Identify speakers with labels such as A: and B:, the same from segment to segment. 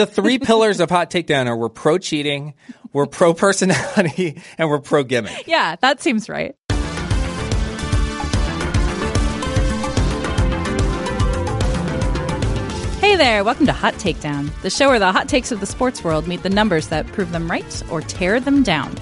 A: The three pillars of hot takedown are we're pro cheating, we're pro personality, and we're pro gimmick.
B: Yeah, that seems right. Hey there, welcome to Hot Takedown, the show where the hot takes of the sports world meet the numbers that prove them right or tear them down.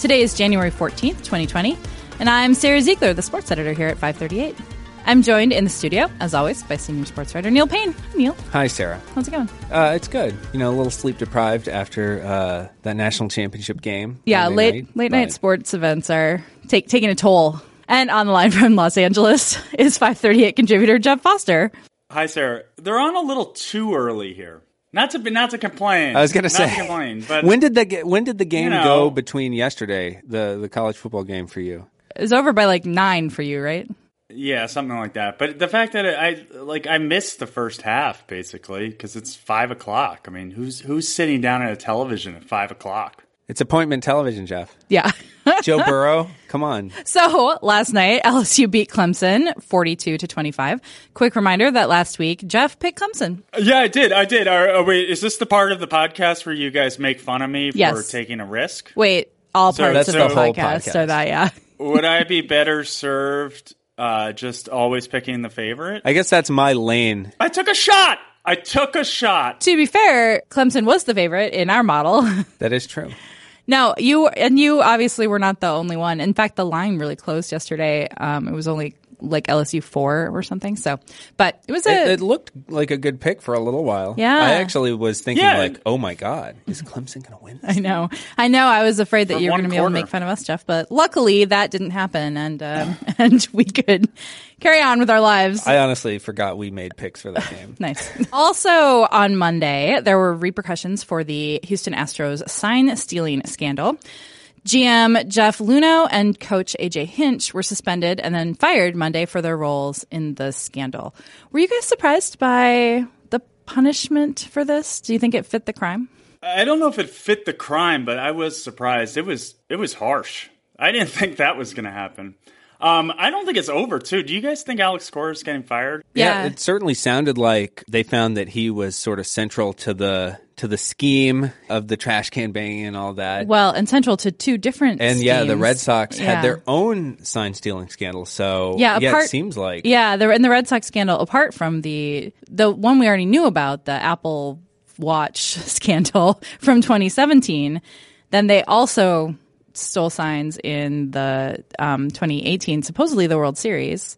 B: Today is January 14th, 2020, and I'm Sarah Ziegler, the sports editor here at 538. I'm joined in the studio, as always, by senior sports writer Neil Paine. Hi, Neil.
A: Hi, Sarah.
B: How's it going?
A: Uh, it's good. You know, a little sleep deprived after uh, that national championship game.
B: Yeah,
A: Monday
B: late
A: night,
B: late night sports events are take, taking a toll. And on the line from Los Angeles is 538 contributor Jeff Foster.
C: Hi, Sarah. They're on a little too early here. Not to be, not to complain.
A: I was going to
C: Not
A: say,
C: to complain, but
A: when did the ga- when did the game
C: know-
A: go between yesterday, the the college football game for you?
B: It was over by like nine for you, right?
C: Yeah, something like that. But the fact that I like I missed the first half basically because it's five o'clock. I mean, who's who's sitting down at a television at five o'clock?
A: It's appointment television, Jeff.
B: Yeah.
A: Joe Burrow, come on.
B: So last night, LSU beat Clemson 42 to 25. Quick reminder that last week, Jeff picked Clemson.
C: Yeah, I did. I did. Are, are- wait, is this the part of the podcast where you guys make fun of me for
B: Yes.
C: taking a risk?
B: Wait, all
C: So
B: parts of
A: the
B: the,
A: whole
B: podcast,
A: podcast.
B: are that, yeah.
C: Would I be better served uh, just always picking the favorite?
A: I guess that's my lane.
C: I took a shot. I took a shot.
B: To be fair, Clemson was the favorite in our model.
A: That is true.
B: Now you and you obviously were not the only one. In fact, the line really closed yesterday. Um, it was only like LSU four or something. So, but it was a
A: It, it looked like a good pick for a little while.
B: Yeah.
A: I actually was thinking
C: Yeah.
A: like, oh my god, is Clemson going to win?
B: I know. I know. I was afraid that
C: For
B: you were going to be able to make fun of us, Jeff, but luckily that didn't happen, and um, and we could carry on with our lives.
A: I honestly forgot we made picks for that game.
B: Nice. Also on Monday, there were repercussions for the Houston Astros sign stealing scandal. GM Jeff Luhnow and coach AJ Hinch were suspended and then fired Monday for their roles in the scandal. Were you guys surprised by the punishment for this? Do you think it fit the crime?
C: I don't know if it fit the crime, but I was surprised. It was it was harsh. I didn't think that was going to happen. Um, I don't think it's over too. Do you guys think Alex Cora is getting fired?
B: Yeah.
A: it certainly sounded like they found that he was sort of central to the to the scheme of the trash can banging and all that.
B: Well, and central to two different
A: and yeah, the. Red Sox
B: Yeah.
A: had their own sign stealing scandal. So
B: Yeah, apart-
A: it seems like
B: Yeah, the in the Red Sox scandal, apart from the the one we already knew about, the Apple Watch scandal from 2017, then they also stole signs in the um, 2018, supposedly the World Series.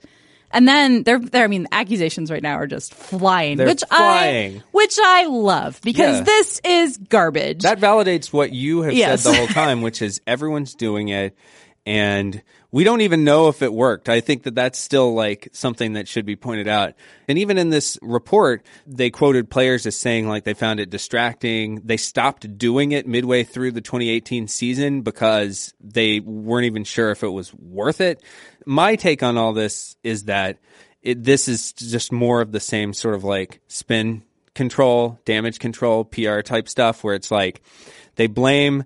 B: And then they're, they're I mean, accusations right now are just flying,
A: They're
B: which
A: flying.
B: I which I love because
A: Yeah.
B: this is garbage.
A: that validates what you have
B: Yes.
A: said the whole time, which is everyone's doing it, and we don't even know if it worked. I think that that's still like something that should be pointed out. And even in this report, they quoted players as saying like they found it distracting. They stopped doing it midway through the 2018 season because they weren't even sure if it was worth it. My take on all this is that it, this is just more of the same sort of like spin control, damage control, PR type stuff where it's like they blame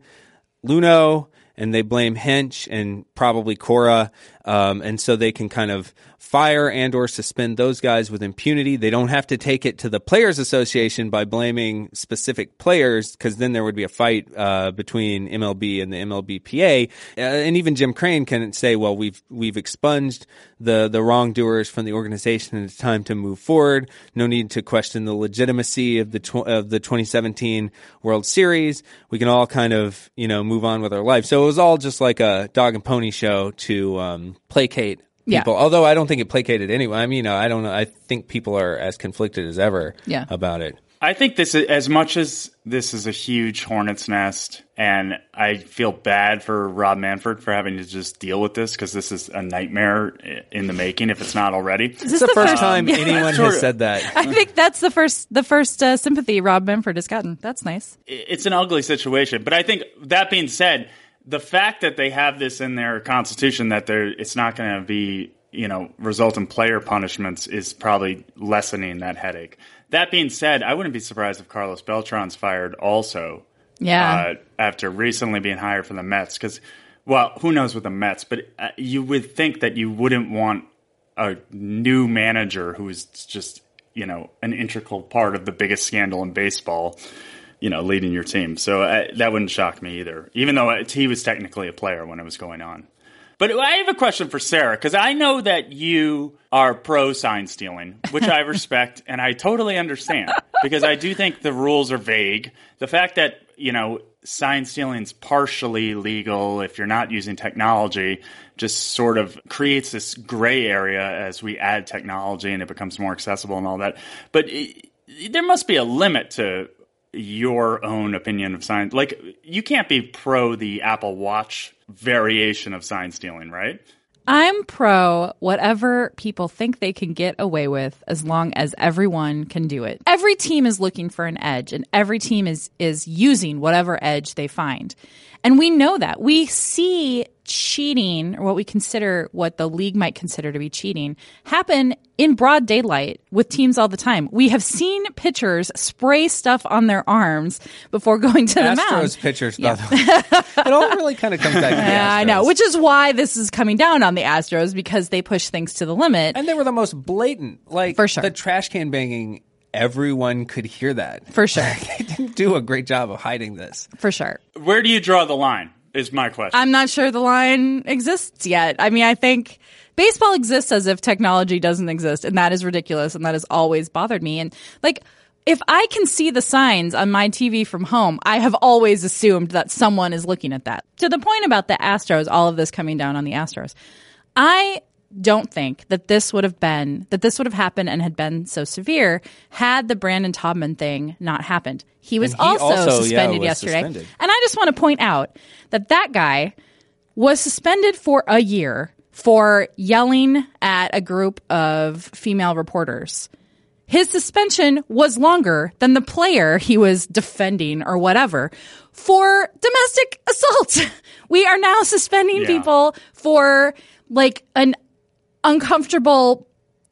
A: Luhnow and they blame Hinch and probably Cora, um, and so they can kind of fire and or suspend those guys with impunity. They don't have to take it to the Players Association by blaming specific players, because then there would be a fight uh, between MLB and the MLBPA. Uh, and even Jim Crane can say, "Well, we've we've expunged the the wrongdoers from the organization, and it's time to move forward. No need to question the legitimacy of the tw- of the 2017 World Series. We can all kind of you know move on with our life." So it was all just like a dog and pony show to um, placate
B: Yeah.
A: Although I don't think it placated anyone. I mean, you know, I don't know. I think people are as conflicted as ever
B: Yeah.
A: about it.
C: I think this is as much as this is a huge hornet's nest, and I feel bad for Rob Manfred for having to just deal with this because this is a nightmare in the making if it's not already.
B: Is this
A: It's the first time
B: Yeah.
A: anyone
C: Sort
A: has said that.
B: I think that's the first the first uh, sympathy Rob Manfred has gotten. That's nice.
C: it's an ugly situation. But I think that being said, the fact that they have this in their constitution that they're it's not going to be you know result in player punishments is probably lessening that headache. That being said, I wouldn't be surprised if Carlos Beltran's fired also.
B: Yeah.
C: Uh, after recently being hired for the Mets, because well, who knows with the Mets, but uh, you would think that you wouldn't want a new manager who's just you know, an integral part of the biggest scandal in baseball, you know, leading your team. So uh, that wouldn't shock me either, even though it, he was technically a player when it was going on. But I have a question for Sarah because I know that you are pro sign stealing, which I respect and I totally understand because I do think the rules are vague. The fact that, you know, sign stealing is partially legal if you're not using technology just sort of creates this gray area as we add technology and it becomes more accessible and all that. But it, there must be a limit to your own opinion of sign. Like, you can't be pro the Apple Watch variation of sign stealing, right?
B: I'm pro whatever people think they can get away with as long as everyone can do it. Every team is looking for an edge and every team is is using whatever edge they find. And we know that. We see cheating, or what we consider, what the league might consider to be cheating, happen in broad daylight with teams all the time. We have seen pitchers spray stuff on their arms before going to the
A: Astros
B: mound.
A: pitchers, by the way. it all really kind of comes back to the
B: Yeah, I know, which is why this is coming down on the Astros because they push things to the limit.
A: and they were the most blatant. Like
B: For sure.
A: the trash can banging. Everyone could hear that.
B: For sure.
A: they didn't do a great job of hiding this.
B: For sure.
C: Where do you draw the line? Is my question.
B: I'm not sure the line exists yet. I mean, I think baseball exists as if technology doesn't exist, and that is ridiculous, and that has always bothered me. And like, if I can see the signs on my TV from home, I have always assumed that someone is looking at that. To the point about the Astros, all of this coming down on the Astros, I don't think that this would have been that this would have happened and had been so severe had the Brandon Taubman thing not happened. He was
A: he
B: also,
A: also, yeah,
B: suspended
A: was
B: yesterday.
A: suspended.
B: And I just want to point out that that guy was suspended for a year for yelling at a group of female reporters. His suspension was longer than the player he was defending or whatever for domestic assault. We are now suspending
C: Yeah.
B: people for like an uncomfortable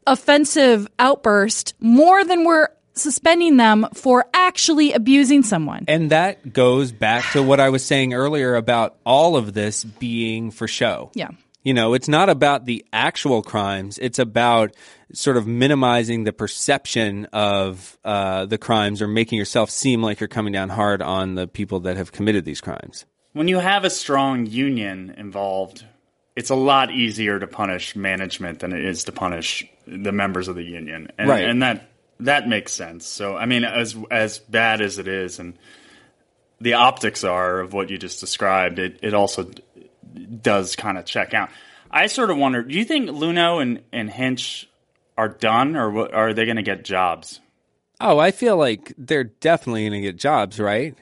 B: offensive outburst more than we're suspending them for actually abusing someone.
A: And that goes back to what I was saying earlier about all of this being for show.
B: Yeah.
A: You know, it's not about the actual crimes. It's about sort of minimizing the perception of uh, the crimes or making yourself seem like you're coming down hard on the people that have committed these crimes.
C: when you have a strong union involved, it's a lot easier to punish management than it is to punish the members of the union, and,
A: Right.
C: and that that makes sense. So, I mean, as as bad as it is, and the optics are of what you just described, it it also does kind of check out. I sort of wonder: Do you think Luhnow and and Hinch are done, or are they going to get jobs?
A: Oh, I feel like they're definitely going to get jobs, right?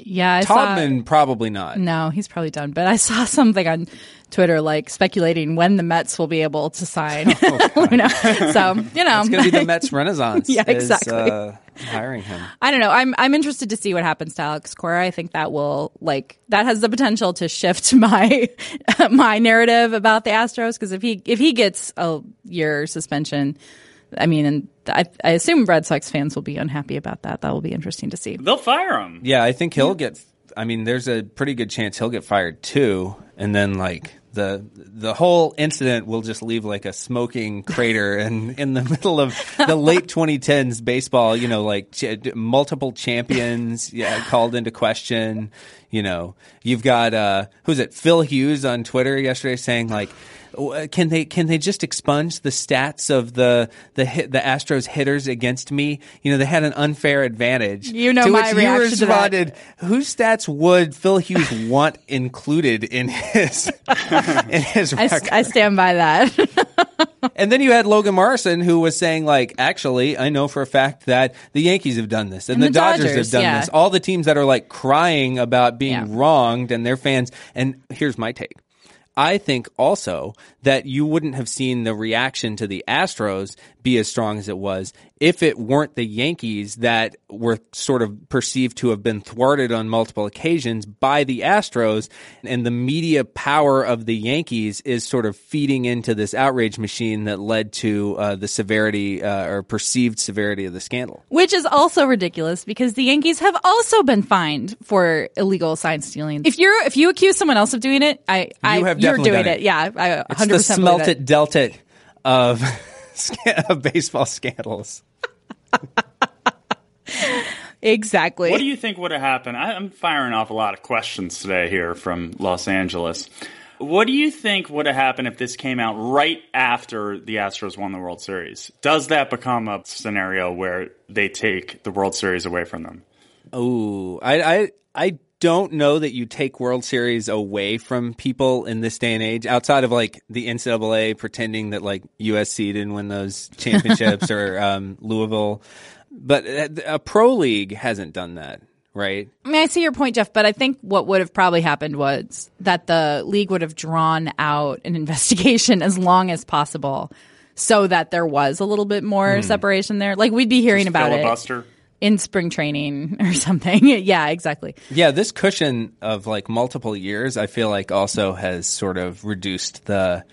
B: Yeah, I saw-
A: probably not.
B: No, he's probably done. But I saw something on Twitter like speculating when the Mets will be able to sign Luhnow. So you know,
A: It's going to be the Mets Renaissance.
B: Yeah,
A: is,
B: exactly.
A: uh, hiring him.
B: I don't know. I'm I'm interested to see what happens to Alex Cora. I think that will like that has the potential to shift my my narrative about the Astros because if he if he gets a year suspension, I mean, and I, I assume Red Sox fans will be unhappy about that. That will be interesting to see.
C: They'll fire him.
A: Yeah, I think he'll get. I mean, there's a pretty good chance he'll get fired too, and then like the the whole incident will just leave like a smoking crater, and in the middle of the late 2010s baseball, you know, like ch- multiple champions yeah, called into question. You know, you've got uh, who's it? Phil Hughes on Twitter yesterday saying like. "Uh, Can they can they just expunge the stats of the the hit, the Astros hitters against me? You know they had an unfair advantage.
B: You know
A: to
B: my
A: which
B: reaction
A: you
B: to that.
A: responded, whose stats would Phil Hughes want included in his in his
B: I,
A: record?
B: I stand by that.
A: and then you had Logan Morrison who was saying like, actually, I know for a fact that the Yankees have done this and,
B: And
A: the,
B: the
A: Dodgers,
B: Dodgers,
A: have done
B: yeah.
A: this. All the teams that are like crying about being
B: Yeah.
A: wronged and their fans. And here's my take. I think also that you wouldn't have seen the reaction to the Astros be as strong as it was if it weren't the Yankees that were sort of perceived to have been thwarted on multiple occasions by the Astros. And the media power of the Yankees is sort of feeding into this outrage machine that led to uh, the severity uh, or perceived severity of the scandal.
B: Which is also ridiculous because the Yankees have also been fined for illegal sign stealing. If you're if you accuse someone else of doing it, I, I
A: have
B: you're doing it.
A: it.
B: Yeah, I 100%
A: It's the smelt
B: it.
A: it, dealt it of, of baseball scandals.
B: exactly.
C: What do you think would have happened? I, I'm firing off a lot of questions today here from Los Angeles. What do you think would have happened if this came out right after the Astros won the World Series? Does that become a scenario where they take the World Series away from them?
A: Oh, I, I, I don't know that you take World Series away from people in this day and age, outside of like the NCAA pretending that like USC didn't win those championships or um, Louisville, but a pro league hasn't done that right?
B: I mean, I see your point, Jeff, but I think what would have probably happened was that the league would have drawn out an investigation as long as possible so that there was a little bit more hmm. separation there. Like we'd be hearing
C: Just
B: about
C: filibuster.
B: it in spring training or something. yeah, exactly.
A: Yeah, this cushion of like multiple years, I feel like also has sort of reduced the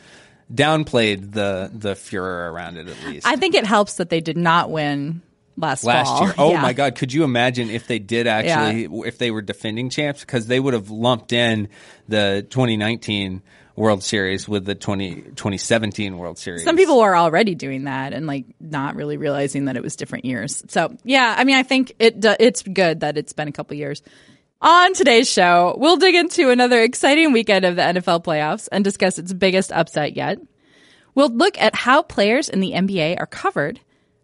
A: downplayed the the furor around it at least.
B: I think it helps that they did not win last
A: last
B: fall.
A: year. Oh
B: yeah.
A: my god, could you imagine if they did actually yeah. if they were defending champs because they would have lumped in the 2019 World Series with the 20, 2017 World Series.
B: Some people are already doing that and like not really realizing that it was different years. So, yeah, I mean, I think it it's good that it's been a couple years. On today's show, we'll dig into another exciting weekend of the NFL playoffs and discuss its biggest upset yet. We'll look at how players in the NBA are covered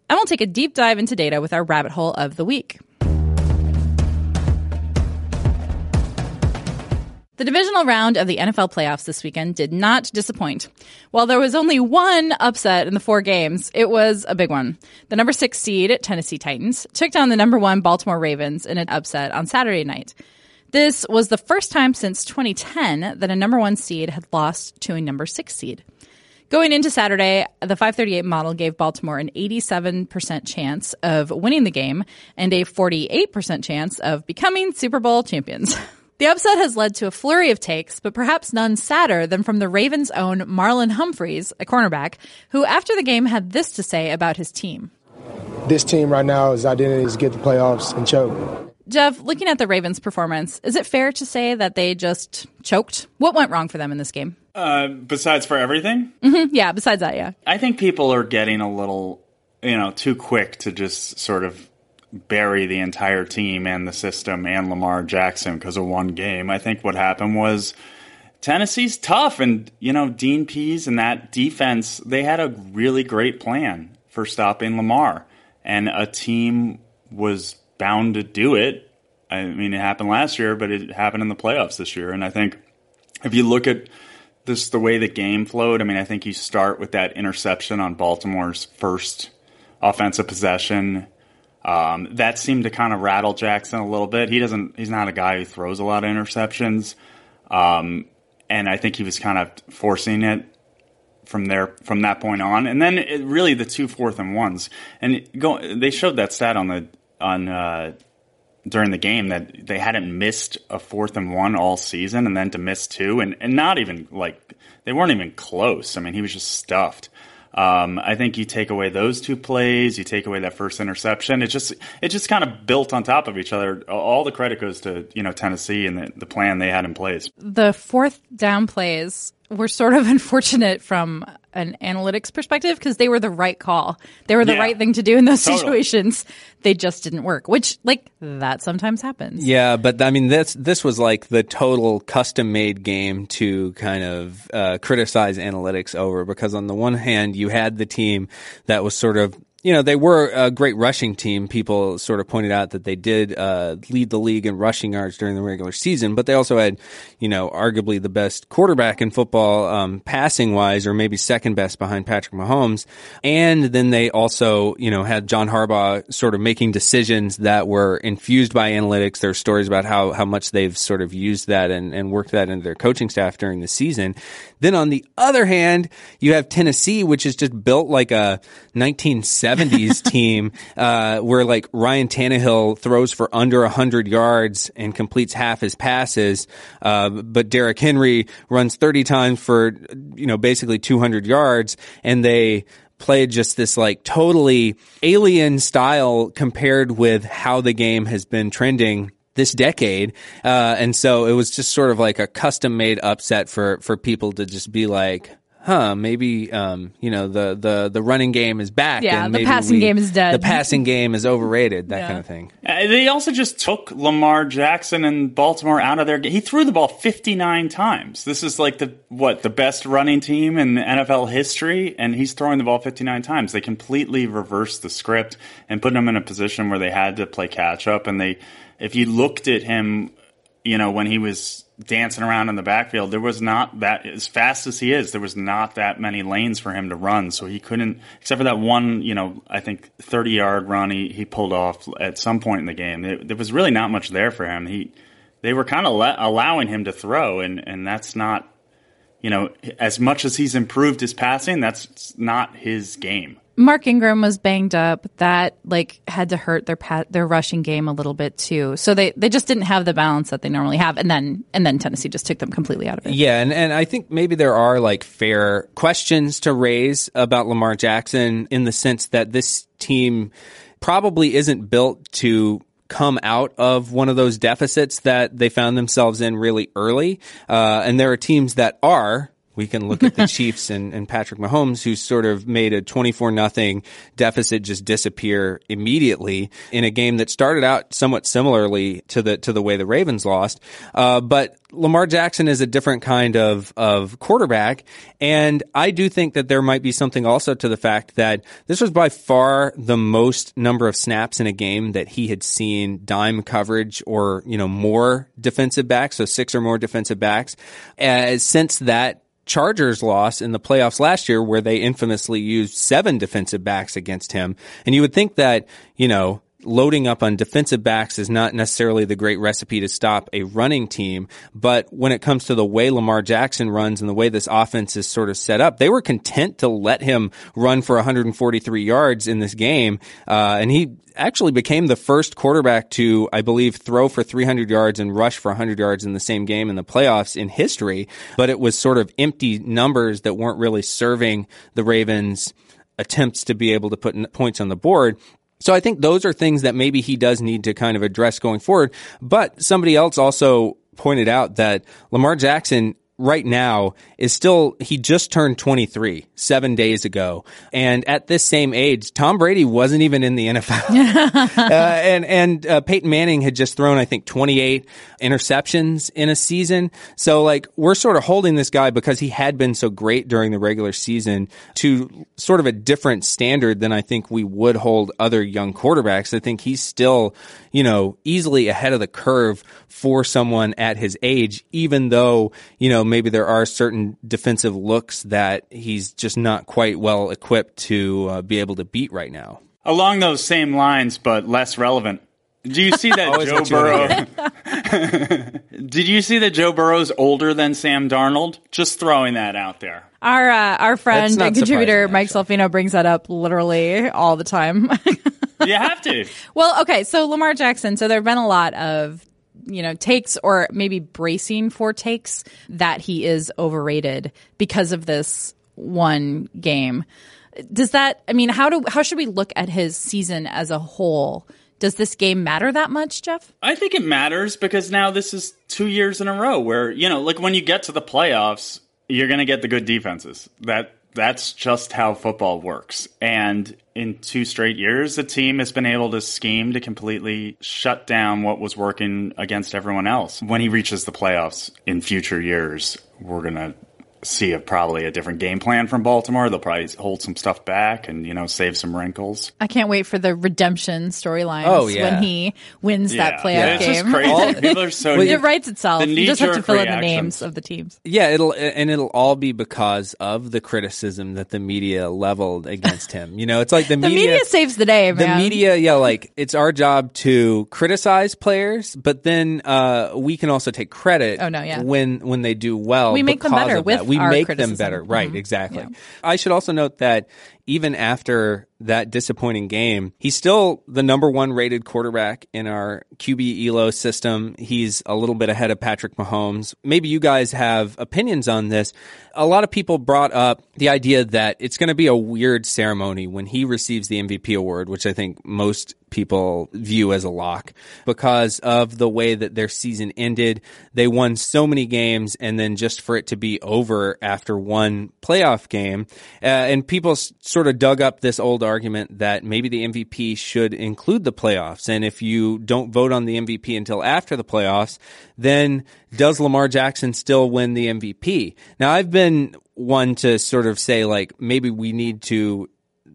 B: and we'll take a deep dive into data with our rabbit hole of the week. The divisional round of the NFL playoffs this weekend did not disappoint. While there was only one upset in the four games, it was a big one. The number six seed, Tennessee Titans, took down the number one Baltimore Ravens in an upset on Saturday night. This was the first time since 2010 that a number one seed had lost to a number six seed. Going into Saturday, the 538 model gave Baltimore an 87% chance of winning the game and a 48% chance of becoming Super Bowl champions. The upset has led to a flurry of takes, but perhaps none sadder than from the Ravens' own Marlon Humphreys, a cornerback, who after the game had this to say about his team.
D: This team right now, is identity is get the playoffs and choke.
B: Jeff, looking at the Ravens' performance, is it fair to say that they just choked? What went wrong for them in this game?
C: Uh, besides for everything?
B: Mm-hmm, yeah, besides that, yeah.
C: I think people are getting a little, you know, too quick to just sort of bury the entire team and the system and Lamar Jackson because of one game. I think what happened was Tennessee's tough, and you know Dean Pees and that defense. They had a really great plan for stopping Lamar, and a team was bound to do it. I mean, it happened last year, but it happened in the playoffs this year, and I think if you look at this the way the game flowed, I mean, I think you start with that interception on Baltimore's first offensive possession um, that seemed to kind of rattle Jackson a little bit. He doesn't. He's not a guy who throws a lot of interceptions, um, and I think he was kind of forcing it from there from that point on. And then it, really the two fourth and ones, and go. They showed that stat on the on uh, during the game that they hadn't missed a fourth and one all season, and then to miss two, and and not even like they weren't even close. I mean, he was just stuffed. Um, I think you take away those two plays, you take away that first interception. It just it just kind of built on top of each other. All the credit goes to you know Tennessee and the, the plan they had in place.
B: The fourth down plays were sort of unfortunate from an analytics perspective because they were the right call. They were the yeah, right thing to do in those totally. situations. They just didn't work, which like that sometimes happens.
A: Yeah, but I mean this this was like the total custom made game to kind of uh, criticize analytics over because on the one hand you had the team that was sort of you know, they were a great rushing team. People sort of pointed out that they did uh, lead the league in rushing yards during the regular season, but they also had, you know, arguably the best quarterback in football, um, passing wise, or maybe second best behind Patrick Mahomes. And then they also, you know, had John Harbaugh sort of making decisions that were infused by analytics. There's stories about how, how much they've sort of used that and, and worked that into their coaching staff during the season. Then on the other hand, you have Tennessee, which is just built like a 1970 70s team uh, where like Ryan Tannehill throws for under 100 yards and completes half his passes, uh, but Derrick Henry runs 30 times for, you know, basically 200 yards and they played just this like totally alien style compared with how the game has been trending this decade. Uh, and so it was just sort of like a custom made upset for, for people to just be like, huh, maybe um, you know the the the running game is back.
B: Yeah,
A: and
B: the
A: maybe
B: passing
A: we-
B: game is dead.
A: The passing game is overrated. That
B: Yeah.
A: kind of thing.
C: Uh, They also just took Lamar Jackson and Baltimore out of their game. He threw the ball 59 times. This is like the what the best running team in NFL history, and he's throwing the ball 59 times. They completely reversed the script and put him in a position where they had to play catch up. And they, if you looked at him, you know, when he was dancing around in the backfield, there was not that as fast as he is. There was not that many lanes for him to run, so he couldn't, except for that one, you know, I think thirty yard run he, he pulled off at some point in the game. There, there was really not much there for him. He, they were kind of le- allowing him to throw, and and that's not, you know, as much as he's improved his passing, that's not his game.
B: Mark Ingram was banged up. That like had to hurt their pa- their rushing game a little bit too. So they they just didn't have the balance that they normally have. And then and then Tennessee just took them completely out of it.
A: Yeah, and, and I think maybe there are like fair questions to raise about Lamar Jackson in the sense that this team probably isn't built to come out of one of those deficits that they found themselves in really early. Uh, and there are teams that are. We can look at the Chiefs and, and Patrick Mahomes, who sort of made a 24 nothing deficit just disappear immediately in a game that started out somewhat similarly to the to the way the Ravens lost. Uh, but Lamar Jackson is a different kind of of quarterback, and I do think that there might be something also to the fact that this was by far the most number of snaps in a game that he had seen dime coverage or you know more defensive backs, so six or more defensive backs, uh, since that Chargers loss in the playoffs last year where they infamously used seven defensive backs against him. And you would think that, you know, loading up on defensive backs is not necessarily the great recipe to stop a running team. But when it comes to the way Lamar Jackson runs and the way this offense is sort of set up, they were content to let him run for 143 yards in this game. Uh, and he actually became the first quarterback to, I believe, throw for 300 yards and rush for 100 yards in the same game in the playoffs in history. But it was sort of empty numbers that weren't really serving the Ravens' attempts to be able to put points on the board. So I think those are things that maybe he does need to kind of address going forward. But somebody else also pointed out that Lamar Jackson right now is still he just turned 23 7 days ago. And at this same age Tom Brady wasn't even in the NFL uh, and and uh, Peyton Manning had just thrown I think 28 interceptions in a season. So like we're sort of holding this guy because he had been so great during the regular season to sort of a different standard than I think we would hold other young quarterbacks. I think he's still you know easily ahead of the curve for someone at his age even though you know maybe there are certain defensive looks that he's just not quite well equipped to uh, be able to beat right now.
C: Along those same lines, but less relevant. Do you see that Joe
A: let you in
C: Burrow? Did you see that Joe Burrow's older than Sam Darnold? Just throwing that out there.
B: Our uh, our friend and contributor Mike Salfino brings that up literally all the time.
C: You have to.
B: well, okay, so Lamar Jackson. So there have been a lot of you know takes or maybe bracing for takes that he is overrated because of this one game. Does that? I mean, how do how should we look at his season as a whole? Does this game matter that much, Jeff?
C: I think it matters because now this is two years in a row where, you know, like when you get to the playoffs, you're going to get the good defenses. That that's just how football works. And in two straight years, the team has been able to scheme to completely shut down what was working against everyone else. When he reaches the playoffs in future years, we're going to see a, probably a different game plan from Baltimore. They'll probably hold some stuff back and, you know, save some wrinkles.
B: I can't wait for the redemption storyline.
A: Oh, yeah.
B: when he wins that playoff
C: it's just
B: game.
C: crazy. People are so
B: it writes itself.
C: The
B: You just have to
C: knee-jerk
B: fill in the names of the teams.
A: Yeah, it'll and it'll all be because of the criticism that the media leveled against him. You know, it's like the,
B: The media, saves the day,
A: the media, yeah, like it's our job to criticize players, but then uh, we can also take credit.
B: Oh, no, yeah.
A: when when they do well,
B: We make them better with
A: that. We make
B: criticism.
A: them better, right?
B: Mhm.
A: Exactly.
B: Yeah.
A: I should also note that even after that disappointing game, he's still the number one rated quarterback in our QB ELO system. He's a little bit ahead of Patrick Mahomes. Maybe you guys have opinions on this. A lot of people brought up the idea that it's going to be a weird ceremony when he receives the MVP award, which I think most people view as a lock because of the way that their season ended. They won so many games and then just for it to be over after one playoff game. Uh, and people sort of dug up this old argument that maybe the MVP should include the playoffs. And if you don't vote on the MVP until after the playoffs, then does Lamar Jackson still win the MVP? Now I've been one to sort of say like maybe we need to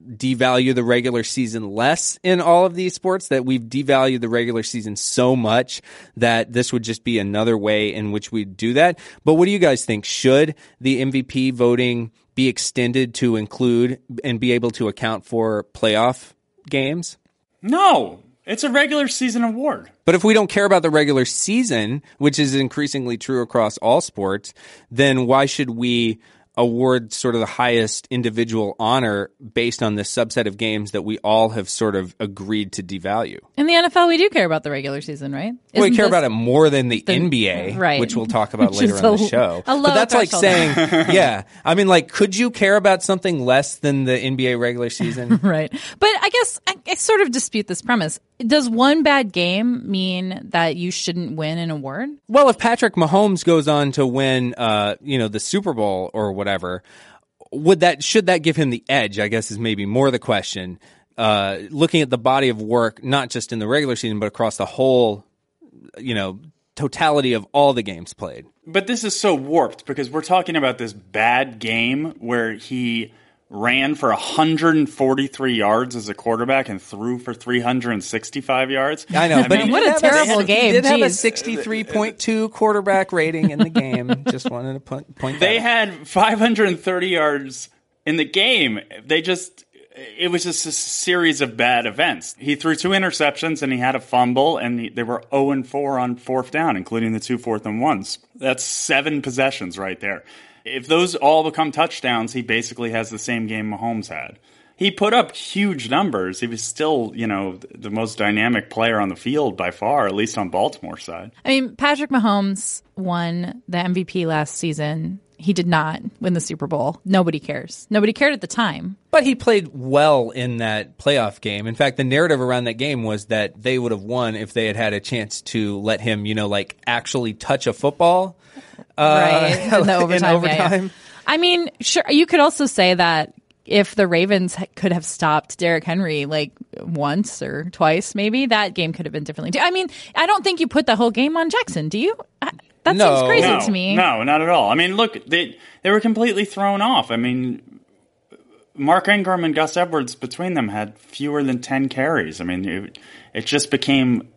A: devalue the regular season less in all of these sports that we've devalued the regular season so much that this would just be another way in which we do that. But what do you guys think? Should the MVP voting be extended to include and be able to account for playoff games?
C: No, it's a regular season award.
A: But if we don't care about the regular season, which is increasingly true across all sports, then why should we award sort of the highest individual honor based on this subset of games that we all have sort of agreed to devalue?
B: In the NFL, we do care about the regular season, right?
A: Well, we care
B: this-
A: about it more than the, NBA,
B: right.
A: which we'll talk about
B: Which
A: later on
B: a-
A: the show. but that's like saying, yeah. I mean, like, could you care about something less than the NBA regular season?
B: Right. But I guess I, I sort of dispute this premise. Does one bad game mean that you shouldn't win an award?
A: Well, if Patrick Mahomes goes on to win, uh, you know, the Super Bowl or whatever, would that should that give him the edge? I guess is maybe more the question. Uh, looking at the body of work, not just in the regular season, but across the whole, you know, totality of all the games played.
C: But this is so warped because we're talking about this bad game where he ran for 143 yards as a quarterback and threw for 365 yards.
A: I know, but
C: mean,
B: What a terrible
A: he
B: game,
A: did have a sixty-three point two quarterback rating in the game. Just wanted to point, point
C: They
A: out.
C: had 530 yards in the game. They just it was just a series of bad events. He threw two interceptions and he had a fumble, and he, they were 0 and 4 on fourth down, including the two fourth and ones. That's seven possessions right there. If those all become touchdowns, he basically has the same game Mahomes had. He put up huge numbers. He was still, you know, the most dynamic player on the field by far, at least on Baltimore's side.
B: I mean, Patrick Mahomes won the MVP last season. He did not win the Super Bowl. Nobody cares. Nobody cared at the time.
A: But he played well in that playoff game. In fact, the narrative around that game was that they would have won if they had had a chance to let him, you know, like actually touch a football.
B: Uh, right in the
A: in
B: overtime. yeah, yeah. I mean, sure. You could also say that if the Ravens could have stopped Derrick Henry like once or twice, maybe that game could have been differently. I mean, I don't think you put the whole game on Jackson. Do you? I- That
A: No.
B: seems crazy
C: no,
B: to me.
C: No, not at all. I mean, look, they they were completely thrown off. I mean, Mark Ingram and Gus Edwards between them had fewer than ten carries. I mean, it, it just became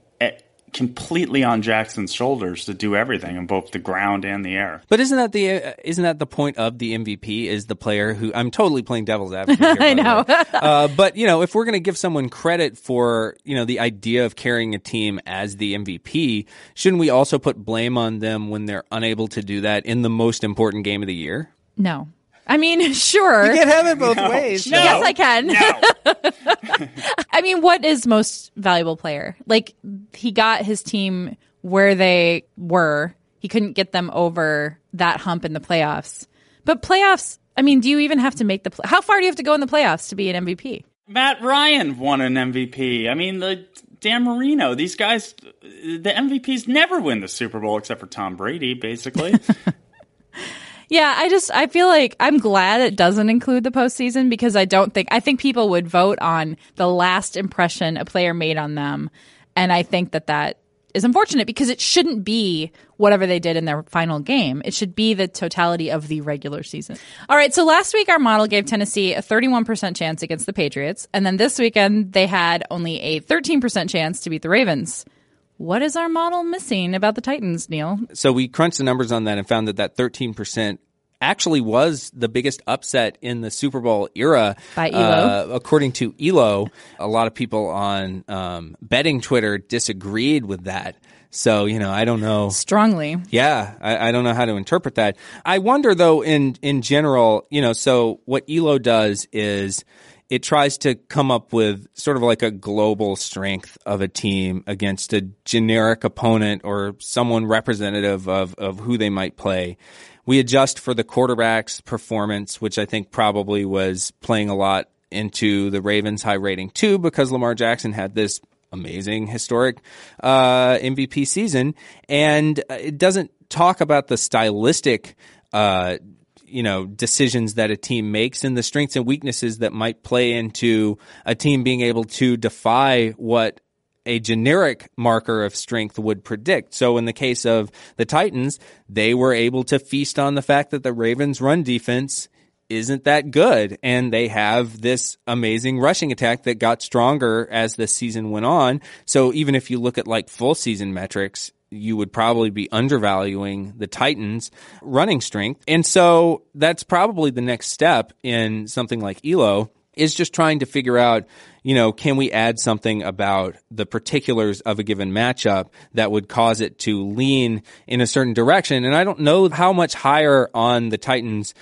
C: completely on Jackson's shoulders to do everything in both the ground and the air.
A: But isn't that the uh, isn't that the point of the MVP? Is the player who I'm totally playing devil's advocate. Here,
B: I know.
A: uh, but you know, if we're going to give someone credit for you know the idea of carrying a team as the MVP, shouldn't we also put blame on them when they're unable to do that in the most important game of the year?
B: No. I mean, sure.
A: You can have it both ways.
C: No.
B: Yes, I can.
C: No.
B: I mean, what is most valuable player? Like he got his team where they were. He couldn't get them over that hump in the playoffs. But playoffs, I mean, do you even have to make the pl- How far do you have to go in the playoffs to be an MVP?
C: Matt Ryan won an MVP. I mean, the Dan Marino. These guys, the MVPs never win the Super Bowl except for Tom Brady, basically.
B: Yeah, I just I feel like I'm glad it doesn't include the postseason because I don't think I think people would vote on the last impression a player made on them, and I think that that is unfortunate because it shouldn't be whatever they did in their final game. It should be the totality of the regular season. All right, so last week our model gave Tennessee a 31% chance against the Patriots, and then this weekend they had only a 13% chance to beat the Ravens. What is our model missing about the Titans, Neil?
A: So we crunched the numbers on that and found that that 13% actually was the biggest upset in the Super Bowl era.
B: By Elo.
A: Uh, according to Elo, a lot of people on um, betting Twitter disagreed with that. So, you know, I don't know.
B: Strongly.
A: Yeah, I, I don't know how to interpret that. I wonder though, in in general, you know, so what Elo does is it tries to come up with sort of like a global strength of a team against a generic opponent or someone representative of, of who they might play. We adjust for the quarterback's performance, which I think probably was playing a lot into the Ravens' high rating too, because Lamar Jackson had this amazing historic uh, MVP season, and it doesn't talk about the stylistic. Uh, you know decisions that a team makes and the strengths and weaknesses that might play into a team being able to defy what a generic marker of strength would predict. So in the case of the Titans, they were able to feast on the fact that the Ravens run defense isn't that good. And they have this amazing rushing attack that got stronger as the season went on. So even if you look at like full season metrics, you would probably be undervaluing the Titans running strength. And so that's probably the next step in something like Elo is just trying to figure out, you know, can we add something about the particulars of a given matchup that would cause it to lean in a certain direction? And I don't know how much higher on the Titans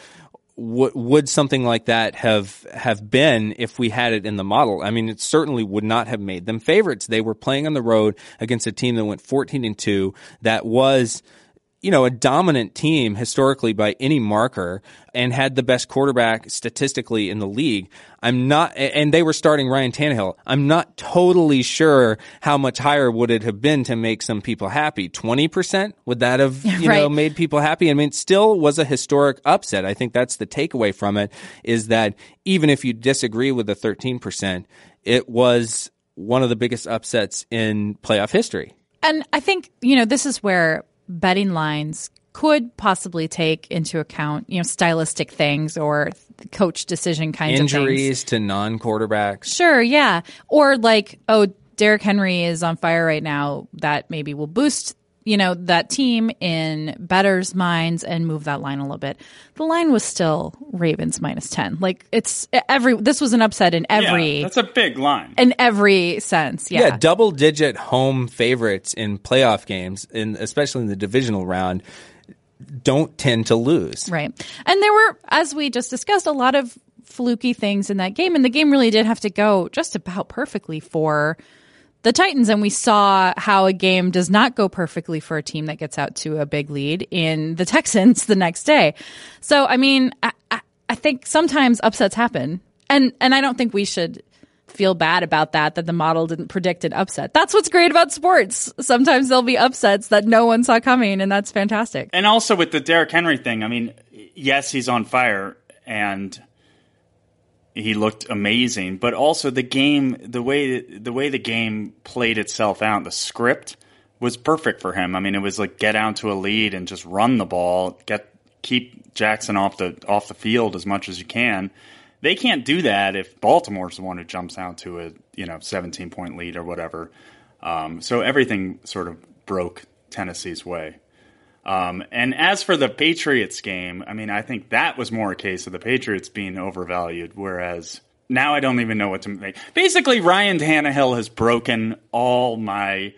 A: w- would something like that have have been if we had it in the model? I mean, it certainly would not have made them favorites. They were playing on the road against a team that went 14 and 2 that was you know, a dominant team historically by any marker and had the best quarterback statistically in the league. I'm not, and they were starting Ryan Tannehill. I'm not totally sure how much higher would it have been to make some people happy. 20%? Would that have, you right. know, made people happy? I mean, it still was a historic upset. I think that's the takeaway from it is that even if you disagree with the 13%, it was one of the biggest upsets in playoff history.
B: And I think, you know, this is where betting lines could possibly take into account, you know, stylistic things or coach decision kinds
A: Injuries
B: of
A: injuries to non-quarterbacks.
B: Sure, yeah. Or like, oh, Derrick Henry is on fire right now. That maybe will boost you know, that team in betters' minds and move that line a little bit. The line was still Ravens minus 10. Like it's every, this was an upset in every.
C: Yeah, that's a big line.
B: In every sense. Yeah.
A: Yeah. Double digit home favorites in playoff games, in, especially in the divisional round, don't tend to lose.
B: Right. And there were, as we just discussed, a lot of fluky things in that game. And the game really did have to go just about perfectly for the Titans, and we saw how a game does not go perfectly for a team that gets out to a big lead in the Texans the next day. So, I mean, I, I, I think sometimes upsets happen, and and I don't think we should feel bad about that that the model didn't predict an upset. That's what's great about sports. Sometimes there'll be upsets that no one saw coming and that's fantastic.
C: And also with the Derrick Henry thing, I mean, yes, he's on fire and he looked amazing. But also the game, the way the way the game played itself out, the script was perfect for him. I mean, it was like get out to a lead and just run the ball, get keep Jackson off the off the field as much as you can. They can't do that if Baltimore's the one who jumps out to a you know 17 point lead or whatever. Um, so everything sort of broke Tennessee's way. Um, and as for the Patriots game, I mean, I think that was more a case of the Patriots being overvalued, whereas now I don't even know what to make. Basically, Ryan Tannehill has broken all my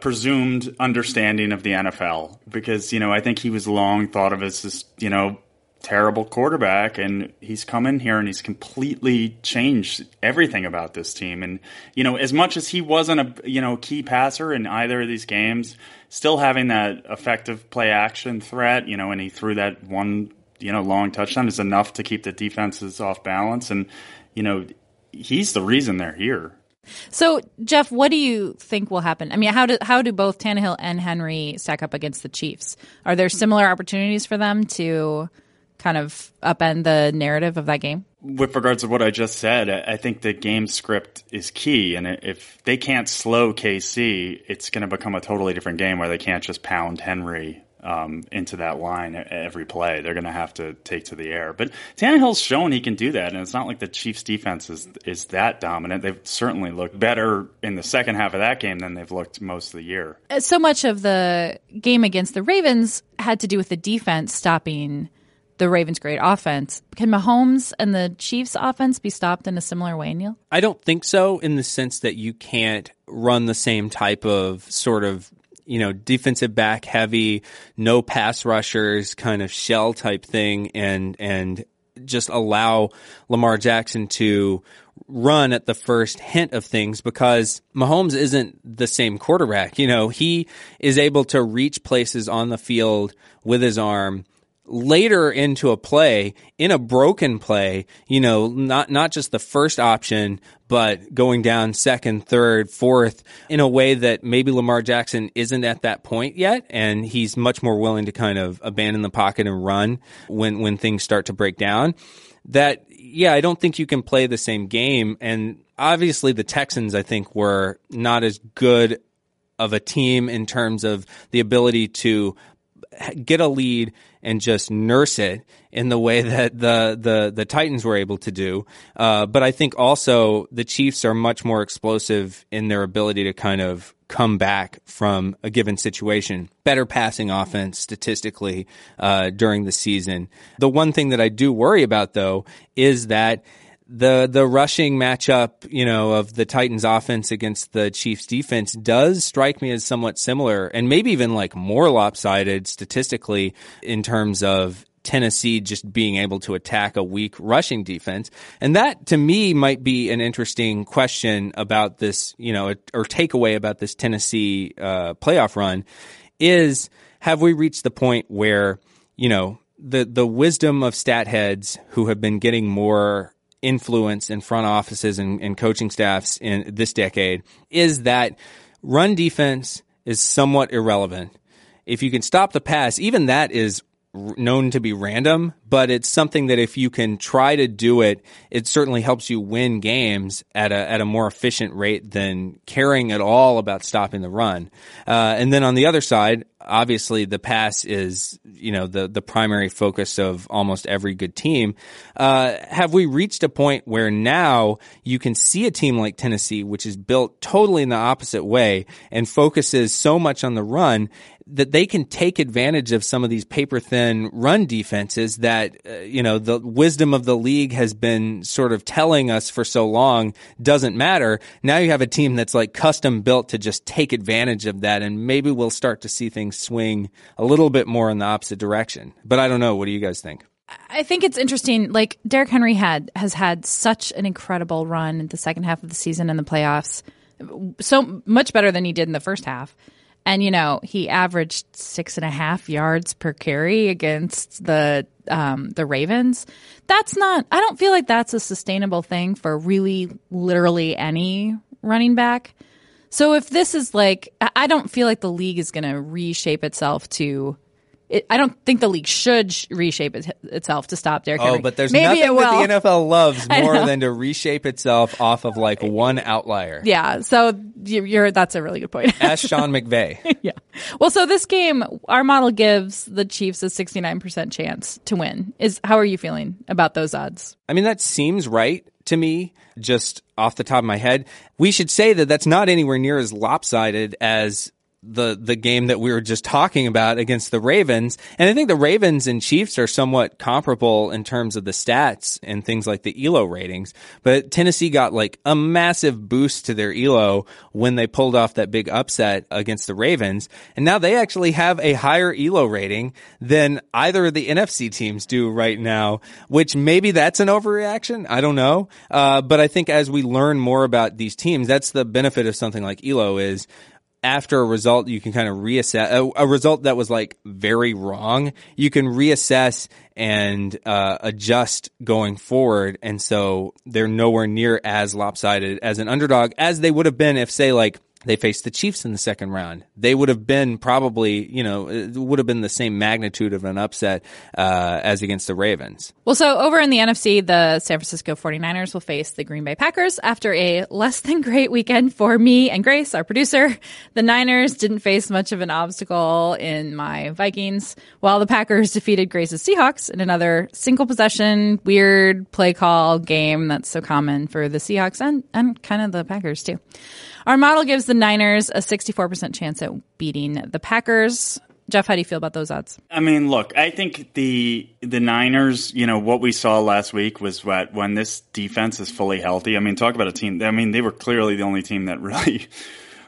C: presumed understanding of the NFL because, you know, I think he was long thought of as this, you know, terrible quarterback and he's come in here and he's completely changed everything about this team and you know as much as he wasn't a you know key passer in either of these games still having that effective play action threat, you know, and he threw that one, you know, long touchdown is enough to keep the defenses off balance. And, you know, he's the reason they're here.
B: So, Jeff, what do you think will happen? I mean, how do how do both Tannehill and Henry stack up against the Chiefs? Are there similar opportunities for them to kind of upend the narrative of that game?
C: With regards to what I just said, I think the game script is key. And if they can't slow KC, it's going to become a totally different game where they can't just pound Henry um, into that line every play. They're going to have to take to the air. But Tannehill's shown he can do that, and it's not like the Chiefs' defense is is that dominant. They've certainly looked better in the second half of that game than they've looked most of the year.
B: So much of the game against the Ravens had to do with the defense stopping the Ravens' great offense. Can Mahomes and the Chiefs' offense be stopped in a similar way, Neil?
A: I don't think so, in the sense that you can't run the same type of sort of you know defensive back heavy, no pass rushers kind of shell type thing, and and just allow Lamar Jackson to run at the first hint of things because Mahomes isn't the same quarterback. You know, he is able to reach places on the field with his arm later into a play in a broken play, you know, not not just the first option, but going down second, third, fourth in a way that maybe Lamar Jackson isn't at that point yet and he's much more willing to kind of abandon the pocket and run when when things start to break down. That yeah, I don't think you can play the same game and obviously the Texans I think were not as good of a team in terms of the ability to get a lead and just nurse it in the way that the the the Titans were able to do. Uh, but I think also the Chiefs are much more explosive in their ability to kind of come back from a given situation. Better passing offense statistically uh, during the season. The one thing that I do worry about though is that the the rushing matchup, you know, of the Titans offense against the Chiefs defense does strike me as somewhat similar and maybe even like more lopsided statistically in terms of Tennessee just being able to attack a weak rushing defense. And that to me might be an interesting question about this, you know, or takeaway about this Tennessee uh, playoff run is have we reached the point where, you know, the the wisdom of stat heads who have been getting more influence in front offices and, and coaching staffs in this decade is that run defense is somewhat irrelevant. If you can stop the pass, even that is known to be random, but it's something that if you can try to do it, it certainly helps you win games at a at a more efficient rate than caring at all about stopping the run. Uh, and then on the other side, obviously the pass is you know the the primary focus of almost every good team. Uh, have we reached a point where now you can see a team like Tennessee, which is built totally in the opposite way and focuses so much on the run, that they can take advantage of some of these paper thin run defenses that uh, you know the wisdom of the league has been sort of telling us for so long doesn't matter. Now you have a team that's like custom built to just take advantage of that, and maybe we'll start to see things swing a little bit more in the opposite direction. But I don't know. What do you guys think?
B: I think it's interesting. Like Derrick Henry had has had such an incredible run in the second half of the season and the playoffs, so much better than he did in the first half. And you know, he averaged six and a half yards per carry against the um, the Ravens. That's not. I don't feel like that's a sustainable thing for really, literally any running back. So if this is like, I don't feel like the league is going to reshape itself to it, I don't think the league should reshape it, itself to stop Derrick oh, Henry.
A: Oh, but there's
B: Maybe
A: nothing that the NFL loves more than to reshape itself off of like one outlier.
B: Yeah, so you're that's a really good point.
A: Ask Sean McVay.
B: yeah. Well, so this game, our model gives the Chiefs a 69% chance to win. Is how are you feeling about those odds?
A: I mean, that seems right to me, just off the top of my head. We should say that that's not anywhere near as lopsided as the the game that we were just talking about against the Ravens. And I think the Ravens and Chiefs are somewhat comparable in terms of the stats and things like the ELO ratings. But Tennessee got like a massive boost to their ELO when they pulled off that big upset against the Ravens. And now they actually have a higher ELO rating than either of the NFC teams do right now, which maybe that's an overreaction. I don't know. Uh, but I think as we learn more about these teams, that's the benefit of something like ELO is after a result, you can kind of reassess a, a, result that was like very wrong. You can reassess and uh, adjust going forward, and so they're nowhere near as lopsided as an underdog as they would have been if, say, like they faced the Chiefs in the second round. They would have been probably, you know, it would have been the same magnitude of an upset uh, as against the Ravens.
B: Well, so over in the NFC, the San Francisco 49ers will face the Green Bay Packers after a less than great weekend for me and Grace, our producer. The Niners didn't face much of an obstacle in my Vikings, while the Packers defeated Grace's Seahawks in another single possession, weird play call game that's so common for the Seahawks and, and kind of the Packers too. Our model gives the Niners a 64% chance at beating the Packers. Jeff, how do you feel about those odds?
C: I mean, look, I think the the Niners, you know, what we saw last week was what when this defense is fully healthy. I mean, talk about a team. I mean, they were clearly the only team that really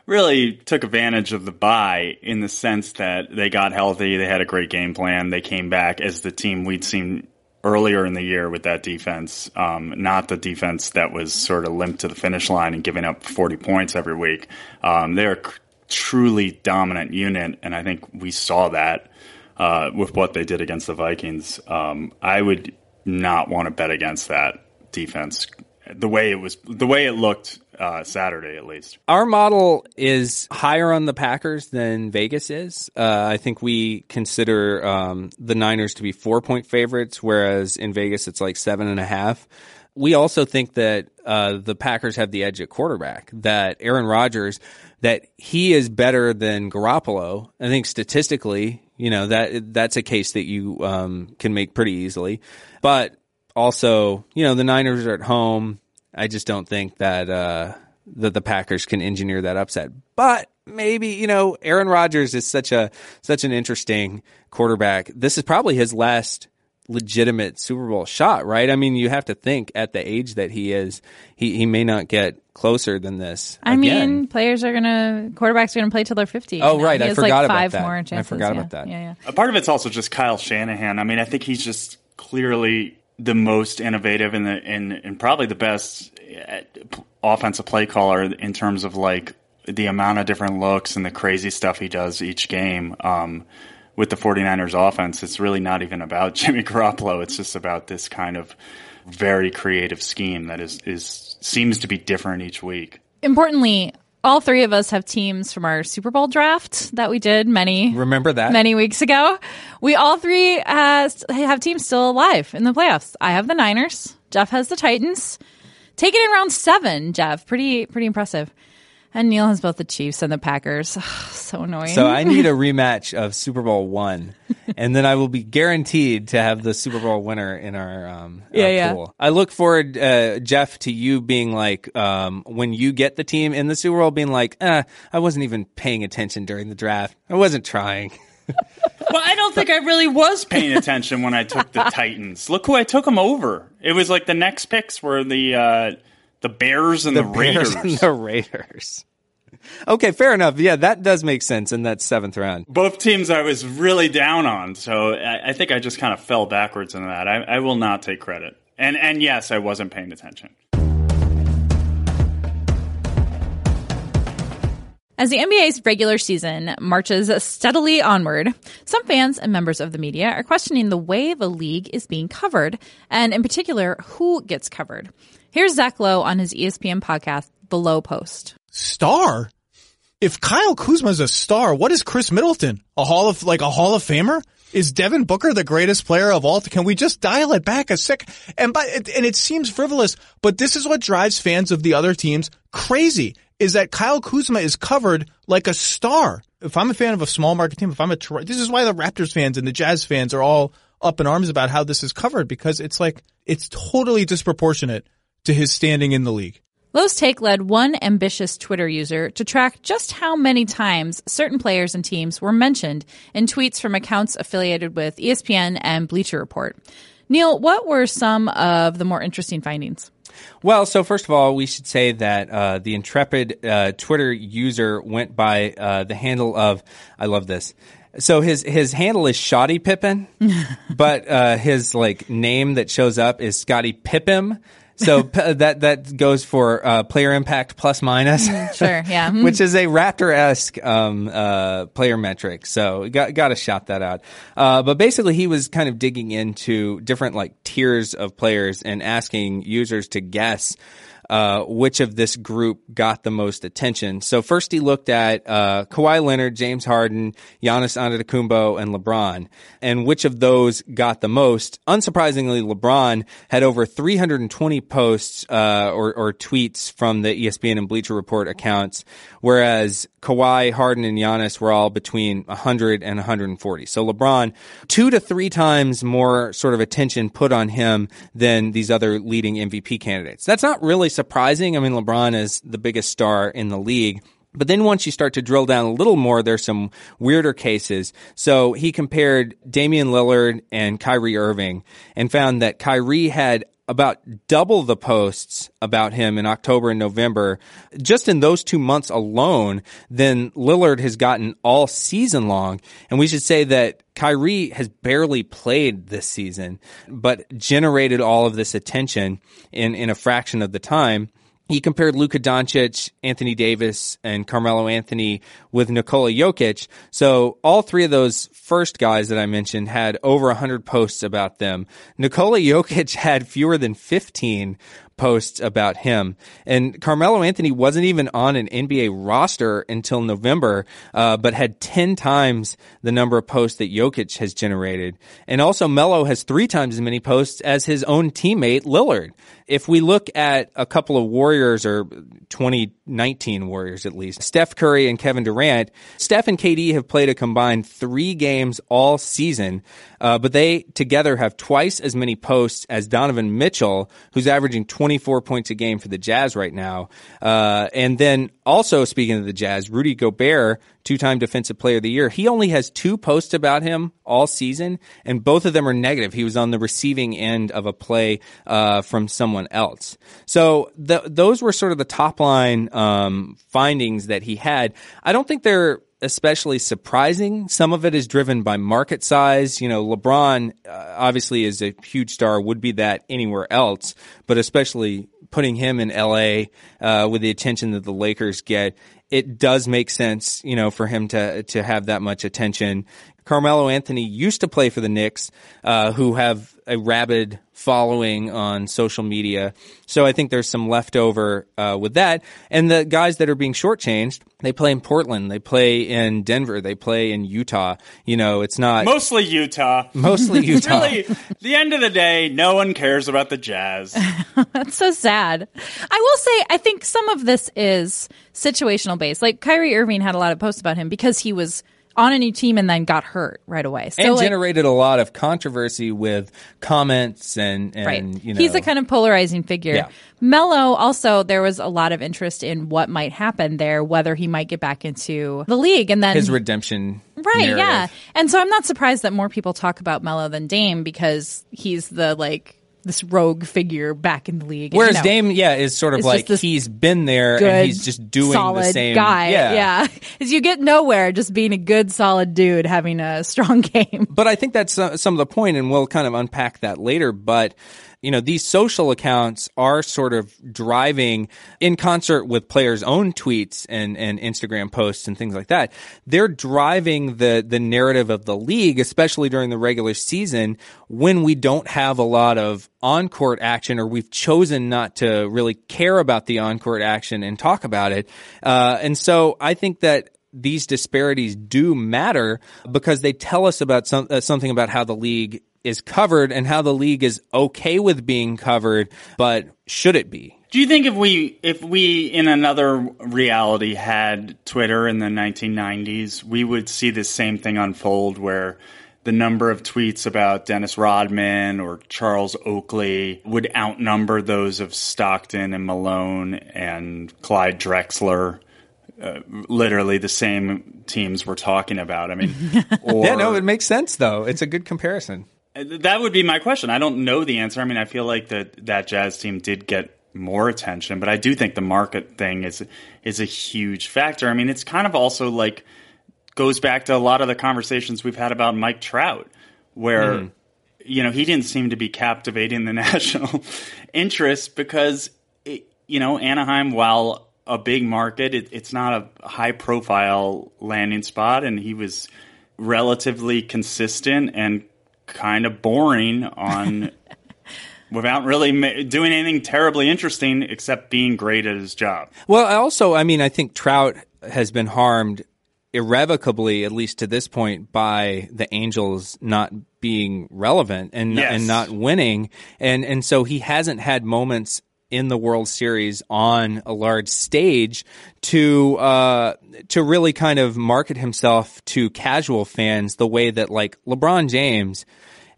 C: really took advantage of the bye in the sense that they got healthy, they had a great game plan, they came back as the team we'd seen earlier in the year with that defense, um, not the defense that was sort of limped to the finish line and giving up 40 points every week. Um, they're a truly dominant unit, and I think we saw that uh, with what they did against the Vikings. Um, I would not want to bet against that defense the way it was, the way it looked uh, Saturday at least.
A: Our model is higher on the Packers than Vegas is. Uh, I think we consider um, the Niners to be four point favorites, whereas in Vegas it's like seven and a half. We also think that uh, the Packers have the edge at quarterback. That Aaron Rodgers, that he is better than Garoppolo. I think statistically, you know that that's a case that you um, can make pretty easily. But also, you know, the Niners are at home. I just don't think that uh, that the Packers can engineer that upset. But maybe you know, Aaron Rodgers is such a such an interesting quarterback. This is probably his last legitimate Super Bowl shot, right? I mean, you have to think at the age that he is, he, he may not get closer than this.
B: I again. mean, players are gonna quarterbacks are gonna play till they're fifty.
A: Oh, right,
B: I
A: forgot
B: like five
A: about that.
B: More chances.
A: I forgot
B: yeah.
A: about that.
B: Yeah, yeah.
C: A part of it's also just Kyle Shanahan. I mean, I think he's just clearly the most innovative and the and, and probably the best uh, offensive play caller in terms of like the amount of different looks and the crazy stuff he does each game. Um, with the 49ers offense, it's really not even about Jimmy Garoppolo. It's just about this kind of very creative scheme that is, is seems to be different each week.
B: Importantly, all three of us have teams from our Super Bowl draft that we did many
A: remember that
B: many weeks ago. We all three have teams still alive in the playoffs. I have the Niners. Jeff has the Titans. Taking it round seven, Jeff. Pretty pretty impressive. And Neil has both the Chiefs and the Packers. so annoying.
A: So I need a rematch of Super Bowl one, and then I will be guaranteed to have the Super Bowl winner in our um
B: yeah,
A: our
B: yeah.
A: pool. I look forward, uh, Jeff, to you being like um when you get the team in the Super Bowl, being like, eh, I wasn't even paying attention during the draft. I wasn't trying.
C: well, I don't think I really was paying attention when I took the Titans. Look who I took them over. It was like the next picks were the. Uh, the Bears and the, the Raiders.
A: and the Raiders. Okay, fair enough. Yeah, that does make sense in that seventh round.
C: Both teams I was really down on, so I, I think I just kind of fell backwards in that. I, I will not take credit. And and yes, I wasn't paying attention.
B: As the NBA's regular season marches steadily onward, some fans and members of the media are questioning the way the league is being covered, and in particular, who gets covered. Here's Zach Lowe on his ESPN podcast, The Lowe Post.
E: Star? If Kyle Kuzma is a star, what is Khris Middleton? A Hall of, like a Hall of Famer? Is Devin Booker the greatest player of all? Can we just dial it back a sec? And by, and it seems frivolous, but this is what drives fans of the other teams crazy is that Kyle Kuzma is covered like a star. If I'm a fan of a small market team, if I'm a, this is why the Raptors fans and the Jazz fans are all up in arms about how this is covered because it's like, it's totally disproportionate to his standing in the league.
B: Lowe's Take led one ambitious Twitter user to track just how many times certain players and teams were mentioned in tweets from accounts affiliated with ESPN and Bleacher Report. Neil, what were some of the more interesting findings?
A: Well, so first of all, we should say that uh, the intrepid uh, Twitter user went by uh, the handle of, I love this. So his his handle is Shoddy Pippin, but uh, his like name that shows up is Scotty Pippin. So p- that that goes for uh, player impact plus minus.
B: Mm, sure, yeah.
A: Which is a Raptor esque um, uh, player metric. So got got to shout that out. Uh, but basically, he was kind of digging into different like tiers of players and asking users to guess uh, which of this group got the most attention. So first he looked at uh, Kawhi Leonard, James Harden, Giannis Antetokounmpo, and LeBron, and which of those got the most. Unsurprisingly, LeBron had over 320 posts uh, or, or tweets from the ESPN and Bleacher Report accounts, whereas Kawhi, Harden, and Giannis were all between 100 and 140. So LeBron, two to three times more sort of attention put on him than these other leading MVP candidates. That's not really surprising. I mean, LeBron is the biggest star in the league. But then once you start to drill down a little more, there's some weirder cases. So he compared Damian Lillard and Kyrie Irving and found that Kyrie had about double the posts about him in October and November, just in those two months alone, than Lillard has gotten all season long. And we should say that Kyrie has barely played this season, but generated all of this attention in, in a fraction of the time. He compared Luka Doncic, Anthony Davis, and Carmelo Anthony with Nikola Jokic. So all three of those first guys that I mentioned had over 100 posts about them. Nikola Jokic had fewer than 15 posts about him. And Carmelo Anthony wasn't even on an NBA roster until November, uh, but had 10 times the number of posts that Jokic has generated. And also Melo has three times as many posts as his own teammate Lillard. If we look at a couple of Warriors or 2019 Warriors at least, Steph Curry and Kevin Durant, Steph and KD have played a combined three games all season, uh, but they together have twice as many posts as Donovan Mitchell, who's averaging 24 points a game for the Jazz right now. Uh, and then also speaking of the Jazz, Rudy Gobert, two-time defensive player of the year, he only has two posts about him all season, and both of them are negative. He was on the receiving end of a play uh, from someone else. So the, those were sort of the top line um, findings that he had. I don't think they're especially surprising. Some of it is driven by market size. You know, LeBron uh, obviously is a huge star, would be that anywhere else, but especially putting him in LA uh, with the attention that the Lakers get, it does make sense, you know, for him to to have that much attention. Carmelo Anthony used to play for the Knicks, uh, who have a rabid following on social media. So I think there's some leftover uh, with that. And the guys that are being shortchanged, they play in Portland, they play in Denver, they play in Utah. You know, it's not
C: mostly Utah.
A: Mostly Utah.
C: really, the end of the day, no one cares about the Jazz.
B: That's so sad. I will say, I think some of this is situational based. Like Kyrie Irving had a lot of posts about him because he was on a new team and then got hurt right away. So
A: and
B: like,
A: generated a lot of controversy with comments and, and
B: right.
A: you know.
B: He's a kind of polarizing figure.
A: Yeah.
B: Melo also there was a lot of interest in what might happen there, whether he might get back into the league and then
A: his redemption.
B: Right,
A: narrative.
B: yeah. And so I'm not surprised that more people talk about Melo than Dame because he's the like this rogue figure back in the league.
A: Whereas
B: you know,
A: Dame, yeah, is sort of like he's been there
B: good,
A: and he's just doing
B: solid
A: the same
B: guy.
A: Yeah.
B: yeah. Is you get nowhere just being a good, solid dude having a strong game.
A: But I think that's uh, some of the point, and we'll kind of unpack that later. But you know, these social accounts are sort of driving in concert with players' own tweets and, and Instagram posts and things like that. They're driving the, the narrative of the league, especially during the regular season when we don't have a lot of on court action or we've chosen not to really care about the on court action and talk about it. Uh, and so I think that these disparities do matter because they tell us about some, uh, something about how the league is covered and how the league is okay with being covered, but should it be?
C: Do you think if we if we in another reality had Twitter in the 1990s, we would see the same thing unfold where the number of tweets about Dennis Rodman or Charles Oakley would outnumber those of Stockton and Malone and Clyde Drexler. Uh, literally the same teams we're talking about. I mean, or,
A: Yeah, no, it makes sense though. It's a good comparison.
C: That would be my question. I don't know the answer. I mean, I feel like that that Jazz team did get more attention, but I do think the market thing is is a huge factor. I mean, it's kind of also like goes back to a lot of the conversations we've had about Mike Trout, where mm-hmm. you know he didn't seem to be captivating the national interest because it, you know Anaheim, while a big market, it, it's not a high profile landing spot, and he was relatively consistent and kind of boring on without really ma- doing anything terribly interesting except being great at his job.
A: Well, also, I mean, I think Trout has been harmed irrevocably, at least to this point, by the Angels not being relevant and
C: Yes.
A: and not winning, and and so he hasn't had moments in the World Series on a large stage to uh, to really kind of market himself to casual fans the way that like LeBron James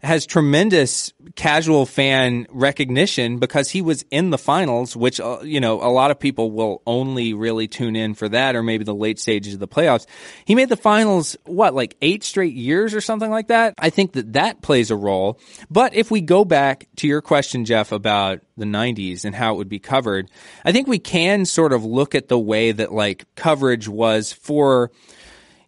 A: has tremendous casual fan recognition because he was in the finals, which, uh, you know, a lot of people will only really tune in for that or maybe the late stages of the playoffs. He made the finals, what, like eight straight years or something like that? I think that that plays a role. But if we go back to your question, Jeff, about the 90s and how it would be covered, I think we can sort of look at the way that like coverage was for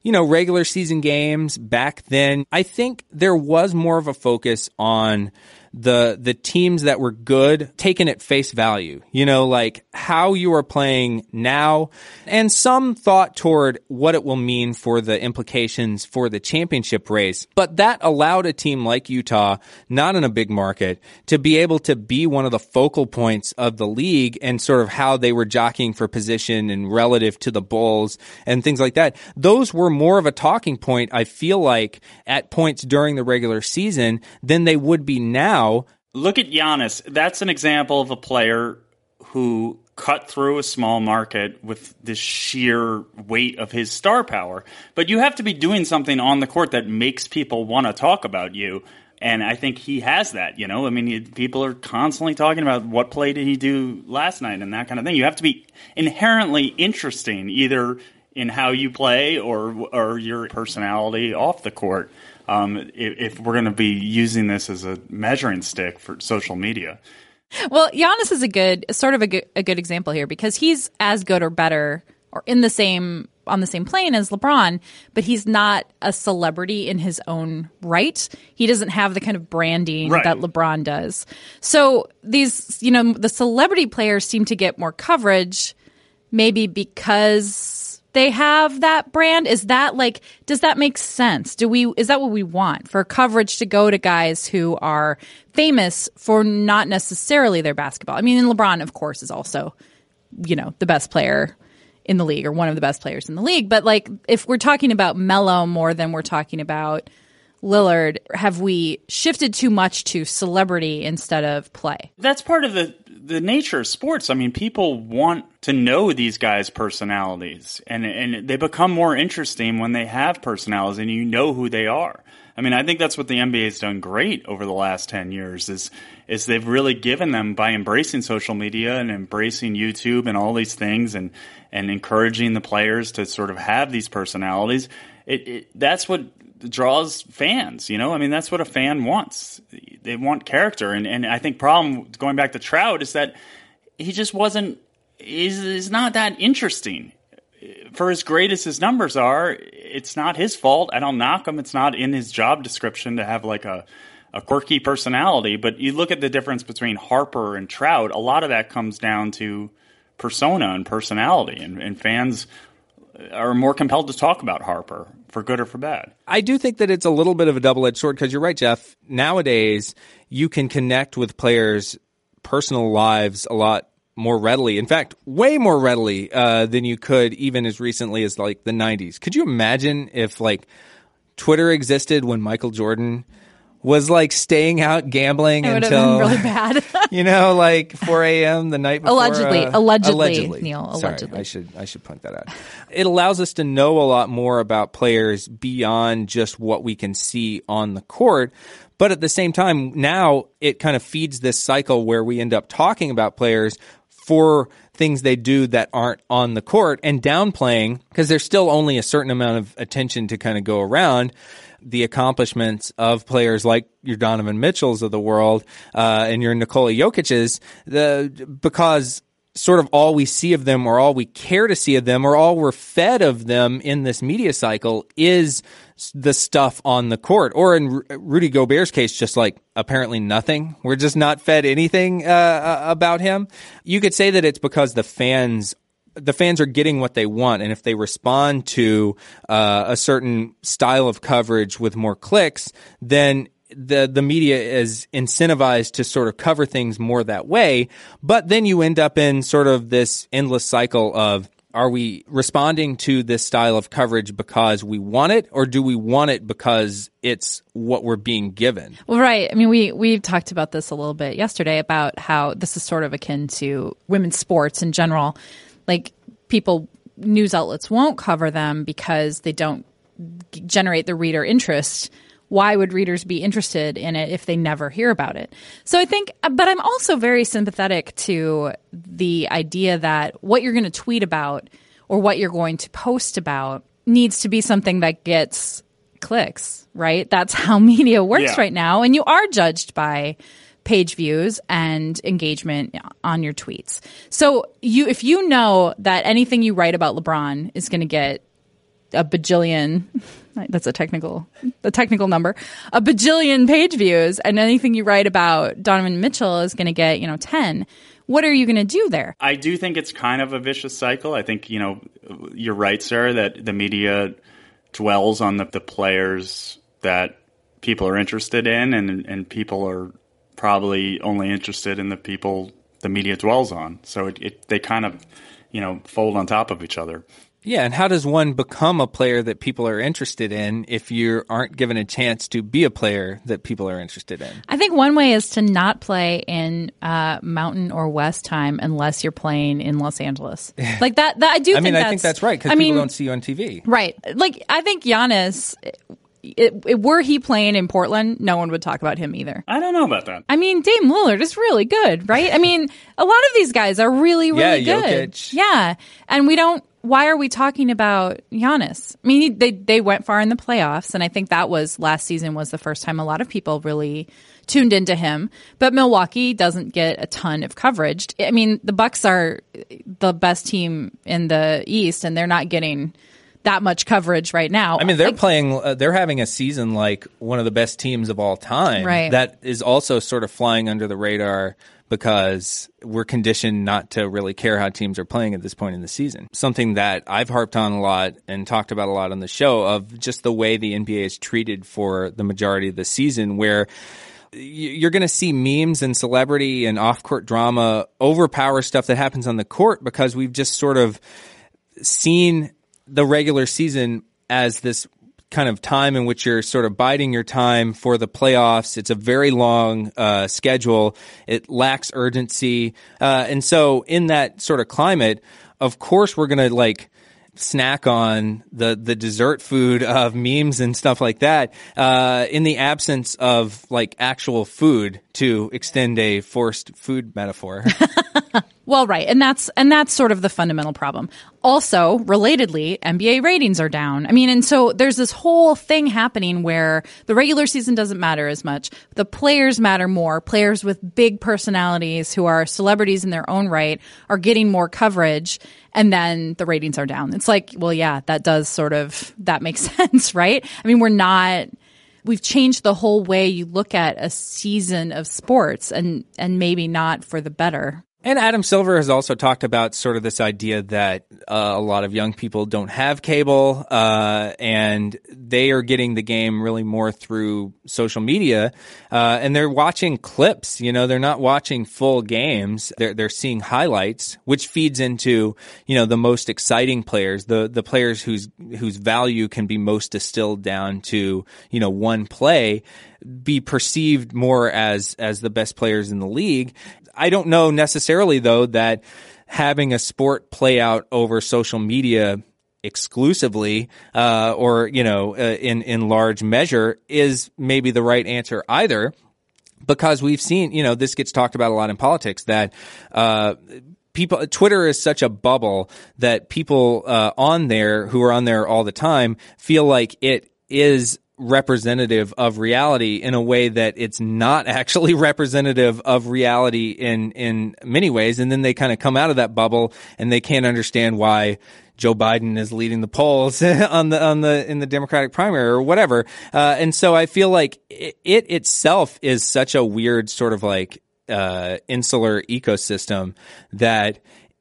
A: you know, regular season games back then, I think there was more of a focus on the the teams that were good taken at face value. You know, like how you are playing now, and some thought toward what it will mean for the implications for the championship race. But that allowed a team like Utah, not in a big market, to be able to be one of the focal points of the league and sort of how they were jockeying for position and relative to the Bulls and things like that. Those were more of a talking point, I feel like, at points during the regular season than they would be now.
C: Look at Giannis. That's an example of a player who cut through a small market with the sheer weight of his star power. But you have to be doing something on the court that makes people want to talk about you. And I think he has that, you know. I mean, people are constantly talking about what play did he do last night and that kind of thing. You have to be inherently interesting, either in how you play or or your personality off the court. Um, if, if we're going to be using this as a measuring stick for social media.
B: Well, Giannis is a good, sort of a good, a good example here because he's as good or better or in the same on the same plane as LeBron, but he's not a celebrity in his own right. He doesn't have the kind of branding
C: Right.
B: that LeBron does. So these, you know, the celebrity players seem to get more coverage maybe because they have that brand. Is that like does that make sense? Do we is that what we want for coverage to go to guys who are famous for not necessarily their basketball? I mean, LeBron of course is also, you know, the best player in the league or one of the best players in the league, but like if we're talking about Melo more than we're talking about Lillard, have we shifted too much to celebrity instead of play?
C: That's part of the the nature of sports. I mean, people want to know these guys' personalities, and and they become more interesting when they have personalities, and you know who they are. I mean, I think that's what the NBA has done great over the last ten years. Is is they've really given them by embracing social media and embracing YouTube and all these things, and and encouraging the players to sort of have these personalities. It, it that's what draws fans. You know, I mean, that's what a fan wants. They want character, and and I think problem going back to Trout is that he just wasn't is is not that interesting. For as great as his numbers are, it's not his fault. I don't knock him. It's not in his job description to have like a a quirky personality. But you look at the difference between Harper and Trout. A lot of that comes down to persona and personality, and, and fans are more compelled to talk about Harper for good or for bad.
A: I do think that it's a little bit of a double edged sword because you're right, Jeff. Nowadays, you can connect with players' personal lives a lot more readily. In fact, way more readily uh, than you could even as recently as like the 90s. Could you imagine if like Twitter existed when Michael Jordan was like staying out gambling
B: It
A: until
B: been really bad.
A: you know, like 4 a.m. the night before.
B: Allegedly.
A: uh,
B: Allegedly, Neil,
A: Sorry,
B: allegedly.
A: I should I should point that out. It allows us to know a lot more about players beyond just what we can see on the court. But at the same time, now it kind of feeds this cycle where we end up talking about players for things they do that aren't on the court and downplaying because there's still only a certain amount of attention to kind of go around the accomplishments of players like your Donovan Mitchells of the world uh, and your Nikola Jokic's, the because sort of all we see of them or all we care to see of them or all we're fed of them in this media cycle is the stuff on the court. Or in Rudy Gobert's case just like apparently nothing. We're just not fed anything uh, about him. You could say that it's because the fans the fans are getting what they want, and if they respond to uh, a certain style of coverage with more clicks, then the the media is incentivized to sort of cover things more that way. But then you end up in sort of this endless cycle of are we responding to this style of coverage because we want it, or do we want it because it's what we're being given?
B: Well, right. I mean, we we talked about this a little bit yesterday about how this is sort of akin to women's sports in general. Like people, news outlets won't cover them because they don't g- generate the reader interest. why would readers be interested in it if they never hear about it? So I think, but I'm also very sympathetic to the idea that what you're going to tweet about or what you're going to post about needs to be something that gets clicks, right? That's how media works
C: Yeah.
B: right now. And you are judged by page views and engagement on your tweets. So you if you know that anything you write about LeBron is going to get a bajillion that's a technical a technical number a bajillion page views and anything you write about Donovan Mitchell is going to get, you know, 10. What are you going to do there?
C: I do think it's kind of a vicious cycle. I think, you know, you're right, Sarah, that the media dwells on the, the players that people are interested in, and, and people are probably only interested in the people the media dwells on. So it, it they kind of, you know, fold on top of each other.
A: Yeah, and how does one become a player that people are interested in if you aren't given a chance to be a player that people are interested in?
B: I think one way is to not play in uh, Mountain or West time unless you're playing in Los Angeles. Like that. that I do.
A: I mean,
B: think
A: I think that's right because
B: I
A: people
B: mean,
A: don't see you on TV.
B: Right. Like I think Giannis. It, it, were he playing in Portland, no one would talk about him either.
C: I don't know about that.
B: I mean, Dame Lillard is really good, right? I mean, a lot of these guys are really, really
A: Yeah,
B: good.
A: Jokic.
B: Yeah, and we don't. Why are we talking about Giannis? I mean, they they went far in the playoffs, and I think that was last season was the first time a lot of people really tuned into him. But Milwaukee doesn't get a ton of coverage. I mean, the Bucks are the best team in the East, and they're not getting that much coverage right now.
A: I mean, they're
B: Like,
A: playing. Uh, they're having a season like one of the best teams of all time.
B: Right.
A: That is also sort of flying under the radar because we're conditioned not to really care how teams are playing at this point in the season. Something that I've harped on a lot and talked about a lot on the show of just the way the NBA is treated for the majority of the season, where you're going to see memes and celebrity and off-court drama overpower stuff that happens on the court because we've just sort of seen the regular season as this kind of time in which you're sort of biding your time for the playoffs. It's a very long uh, schedule. It lacks urgency, uh, and so in that sort of climate, of course, we're going to like snack on the the dessert food of memes and stuff like that uh, in the absence of like actual food to extend a forced food metaphor.
B: Well, right, and that's and that's sort of the fundamental problem. Also, relatedly, NBA ratings are down. I mean, and so there's this whole thing happening where the regular season doesn't matter as much. The players matter more. Players with big personalities who are celebrities in their own right are getting more coverage, and then the ratings are down. It's like, well, yeah, that does sort of that makes sense, right? I mean, we're not we've changed the whole way you look at a season of sports and and maybe not for the better.
A: And Adam Silver has also talked about sort of this idea that uh, a lot of young people don't have cable, uh, and they are getting the game really more through social media, uh, and they're watching clips. You know, they're not watching full games; they're they're seeing highlights, which feeds into you know the most exciting players, the the players whose whose value can be most distilled down to you know one play be perceived more as as the best players in the league. I don't know necessarily though that having a sport play out over social media exclusively uh, or you know uh, in in large measure is maybe the right answer either because we've seen you know this gets talked about a lot in politics that uh, people Twitter is such a bubble that people uh, on there who are on there all the time feel like it is representative of reality in a way that it's not actually representative of reality in in many ways. And then they kind of come out of that bubble and they can't understand why Joe Biden is leading the polls on the on the in the Democratic primary or whatever. Uh, and so I feel like it, it itself is such a weird sort of like uh, insular ecosystem that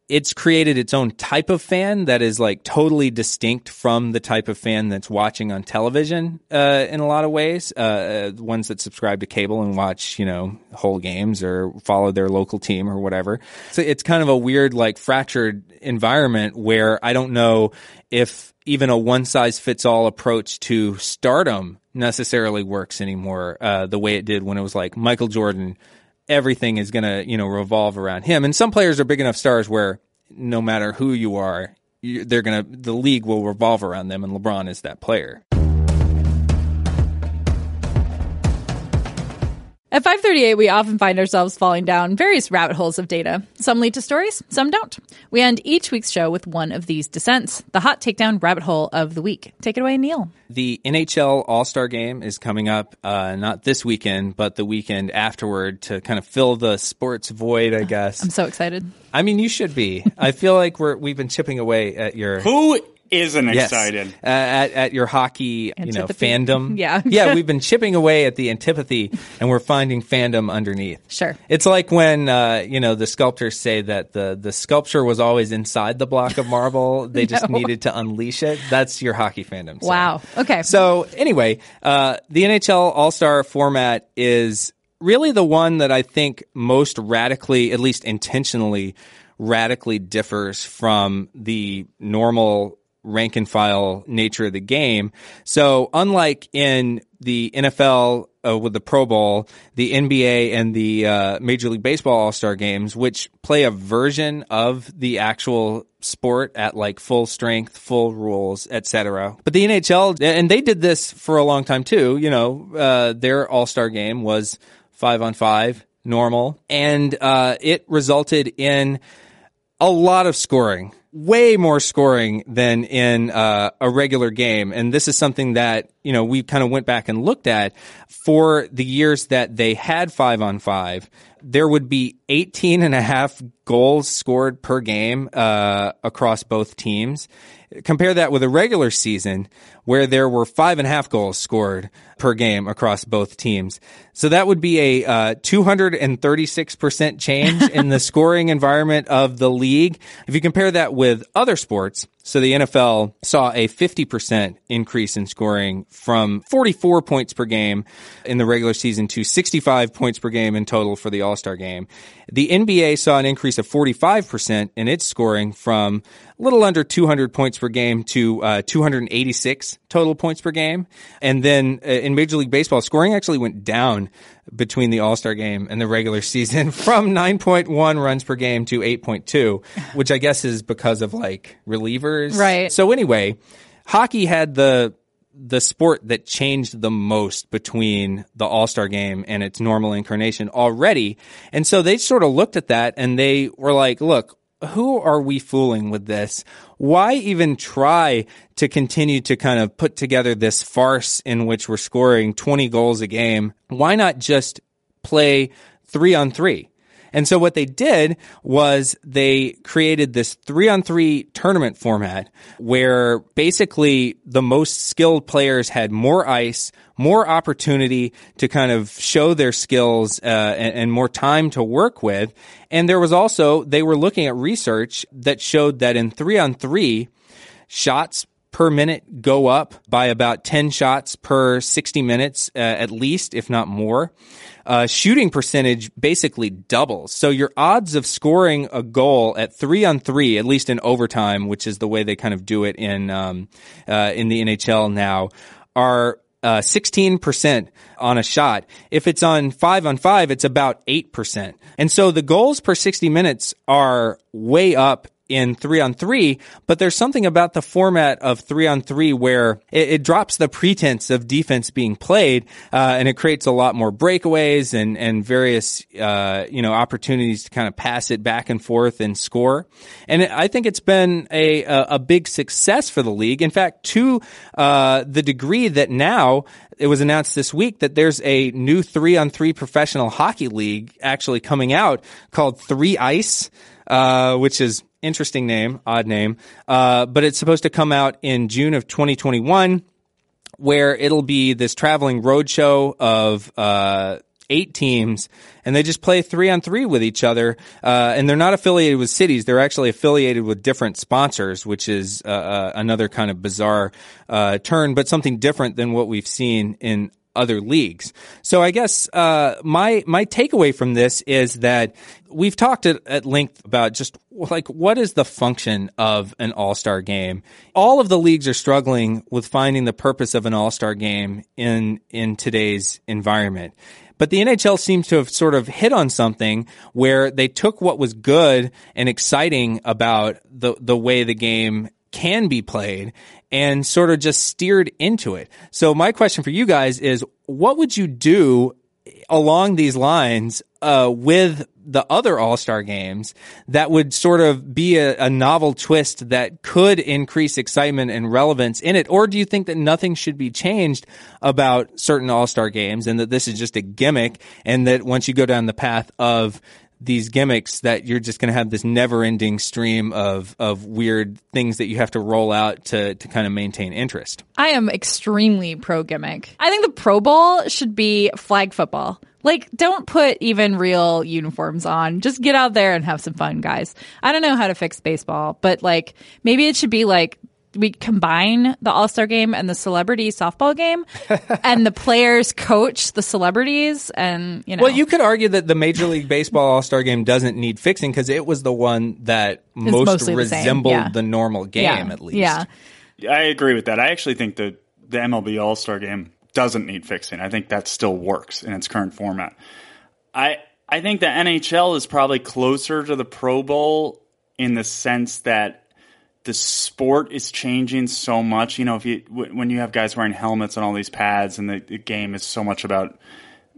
A: it's created its own type of fan that is like totally distinct from the type of fan that's watching on television uh, in a lot of ways. Uh, uh, ones that subscribe to cable and watch, you know, whole games or follow their local team or whatever. So it's kind of a weird, like fractured environment where I don't know if even a one size fits all approach to stardom necessarily works anymore uh, the way it did when it was like Michael Jordan everything is going to, you know, revolve around him. And some players are big enough stars where no matter who you are, they're going to, the league will revolve around them. And LeBron is that player.
B: 538, we often find ourselves falling down various rabbit holes of data. Some lead to stories, some don't. We end each week's show with one of these descents, the hot takedown rabbit hole of the week. Take it away, Neil.
A: The NHL All Star Game is coming up, uh, not this weekend, but the weekend afterward to kind of fill the sports void, I guess.
B: I'm so excited.
A: I mean, you should be. I feel like we're we've been chipping away at your
C: Who isn't
A: Yes.
C: excited?
A: Uh, at, at your hockey, you know,
B: Antipathy.
A: fandom.
B: Yeah.
A: yeah, we've been chipping away at the antipathy, and we're finding fandom underneath.
B: Sure.
A: It's like when uh, you know the sculptors say that the the sculpture was always inside the block of marble. They just needed to unleash it. That's your hockey fandom. saying.
B: Wow. Okay.
A: So anyway, uh, the NHL All Star format is really the one that I think most radically, at least intentionally, radically differs from the normal rank and file nature of the game. So unlike in the NFL uh, with the Pro Bowl, the NBA and the uh, Major League Baseball All Star games, which play a version of the actual sport at like full strength, full rules, etc. But the NHL, and they did this for a long time too. You know, uh, their All Star game was five on five, normal, and uh, it resulted in a lot of scoring, way more scoring than in uh, a regular game. And this is something that, you know, we kind of went back and looked at for the years that they had five on five. There would be 18 and a half goals scored per game uh, across both teams. Compare that with a regular season where there were five and a half goals scored per game across both teams. So that would be a uh, 236% change in the scoring environment of the league. If you compare that with other sports, so the NFL saw a 50% increase in scoring from 44 points per game in the regular season to 65 points per game in total for the All-Star game. The NBA saw an increase of 45% in its scoring from a little under 200 points per game to uh, 286 total points per game. And then uh, in Major League Baseball, scoring actually went down between the All Star game and the regular season from 9.1 runs per game to 8.2, which I guess is because of like relievers.
B: Right.
A: So anyway, hockey had the the sport that changed the most between the All-Star game and its normal incarnation already. And so they sort of looked at that and they were like, look, who are we fooling with this? Why even try to continue to kind of put together this farce in which we're scoring 20 goals a game? Why not just play three on three? And so what they did was they created this three on three tournament format where basically the most skilled players had more ice, more opportunity to kind of show their skills uh, and, and more time to work with. And there was also, they were looking at research that showed that in three on three, shots per minute go up by about 10 shots per 60 minutes, uh, at least, if not more. Uh, shooting percentage basically doubles. So your odds of scoring a goal at three on three, at least in overtime, which is the way they kind of do it in, um, uh, in the NHL now, are uh, 16% on a shot. If it's on five on five, it's about 8%. And so the goals per 60 minutes are way up in three on three, but there's something about the format of three on three where it, it drops the pretense of defense being played, uh, and it creates a lot more breakaways and, and various, uh, you know, opportunities to kind of pass it back and forth and score. And it, I think it's been a, a, a big success for the league. In fact, to, uh, the degree that now it was announced this week that there's a new three on three professional hockey league actually coming out called Three Ice, uh, which is interesting name, odd name, uh, but it's supposed to come out in June of 2021, where it'll be this traveling road show of uh, eight teams, and they just play three on three with each other. Uh, and they're not affiliated with cities; they're actually affiliated with different sponsors, which is uh, uh, another kind of bizarre uh, turn, but something different than what we've seen in other leagues. So I guess uh, my my takeaway from this is that we've talked at, at length about just like what is the function of an All Star game. All of the leagues are struggling with finding the purpose of an All Star game in in today's environment. But the NHL seems to have sort of hit on something where they took what was good and exciting about the the way the game can be played and sort of just steered into it. So my question for you guys is what would you do along these lines uh, with the other All Star games that would sort of be a, a, novel twist that could increase excitement and relevance in it? Or do you think that nothing should be changed about certain All Star games and that this is just a gimmick and that once you go down the path of these gimmicks that you're just going to have this never ending stream of, of weird things that you have to roll out to, to kind of maintain interest.
B: I am extremely pro gimmick. I think the Pro Bowl should be flag football. Like, don't put even real uniforms on. Just get out there and have some fun, guys. I don't know how to fix baseball, but like, maybe it should be like we combine the All Star game and the celebrity softball game, and the players coach the celebrities, and you know.
A: Well, you could argue that the Major League Baseball All Star game doesn't need fixing because it was the one that most resembled the, yeah. the, normal game,
B: yeah.
A: at least.
B: Yeah,
C: I agree with that. I actually think that the MLB All Star game doesn't need fixing. I think that still works in its current format. I I think the NHL is probably closer to the Pro Bowl in the sense that the sport is changing so much. You know, if you when you have guys wearing helmets and all these pads, and the, the game is so much about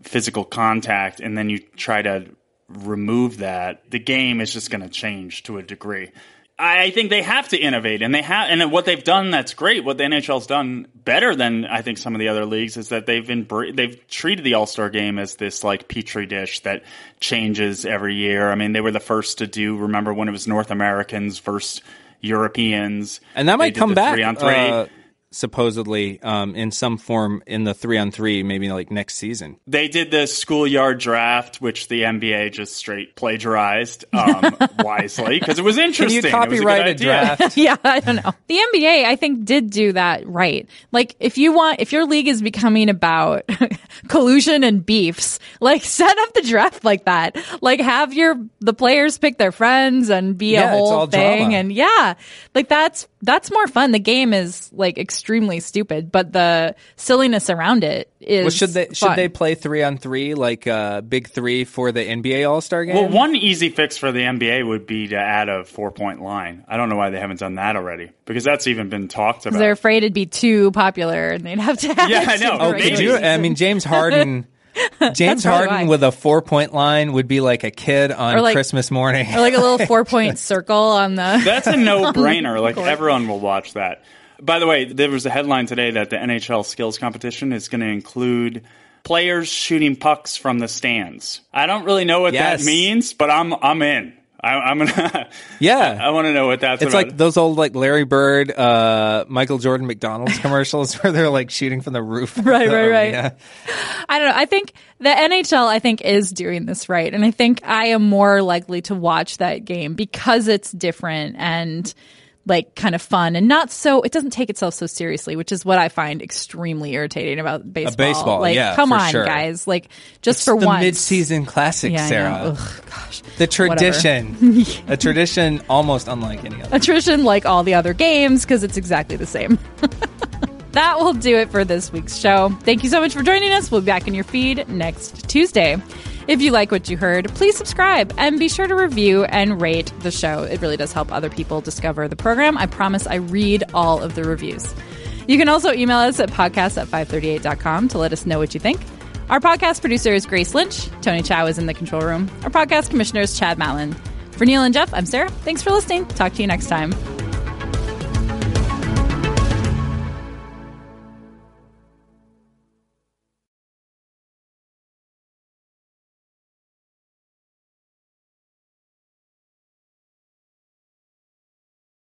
C: physical contact, and then you try to remove that, the game is just going to change to a degree. I think they have to innovate, and they have, and what they've done that's great. What the NHL's done better than I think some of the other leagues is that they've been they've treated the All Star game as this like petri dish that changes every year. I mean, they were the first to do. Remember when it was North Americans versus Europeans.
A: And that might come back. Three on three. Uh, supposedly um, in some form in the three on three, maybe like next season.
C: They did the schoolyard draft, which the NBA just straight plagiarized um, wisely because it was interesting.
A: Can you copyright a, a draft?
B: yeah, I don't know. The NBA, I think, did do that right. Like, if you want, if your league is becoming about collusion and beefs, like set up the draft like that. Like, have your the players pick their friends and be
A: yeah,
B: a whole thing,
A: drama.
B: and yeah, like that's that's more fun. The game is like extremely stupid, but the silliness around it is.
A: Well, should they
B: fun.
A: should they play three on three like uh, big three for the NBA All Star game?
C: Well, one easy fix for the NBA would be to add a four point line. I don't know why they haven't done that already because that's even been talked about.
B: They're afraid it'd be too popular and they'd have to.
C: yeah, I know.
A: Oh, could you? I mean, James Harden. James Harden with a four point line would be like a kid on like, Christmas morning.
B: or like a little four point circle on the.
C: That's a no brainer. Like everyone will watch that. By the way, there was a headline today that the NHL skills competition is going to include players shooting pucks from the stands. I don't really know what
A: yes.
C: that means, but I'm I'm in. I, am gonna.
A: Yeah,
C: I, I want to know what that's.
A: It's
C: about.
A: like those old like Larry Bird, uh, Michael Jordan, McDonald's commercials where they're like shooting from the roof.
B: Right, right, right. Yeah. I don't know. I think the NHL, I think, is doing this right, and I think I am more likely to watch that game because it's different and like kind of fun and not so it doesn't take itself so seriously which is what i find extremely irritating about baseball.
A: a baseball
B: like
A: yeah,
B: come on
A: sure.
B: guys. Like just
A: it's
B: for
A: the
B: once.
A: mid-season classic
B: yeah,
A: sarah.
B: Ugh, gosh.
A: The tradition. A tradition almost unlike any other.
B: a tradition like all the other games because it's exactly the same. That will do it for this week's show. Thank you so much for joining us. We'll be back in your feed next tuesday if you like what you heard, please subscribe and be sure to review and rate the show. It really does help other people discover the program. I promise I read all of the reviews. You can also email us at podcast at 538.com to let us know what you think. Our podcast producer is Grace Lynch. Tony Chow is in the control room. Our podcast commissioner is Chad Matlin. For Neil and Jeff, I'm Sarah. Thanks for listening. Talk to you next time.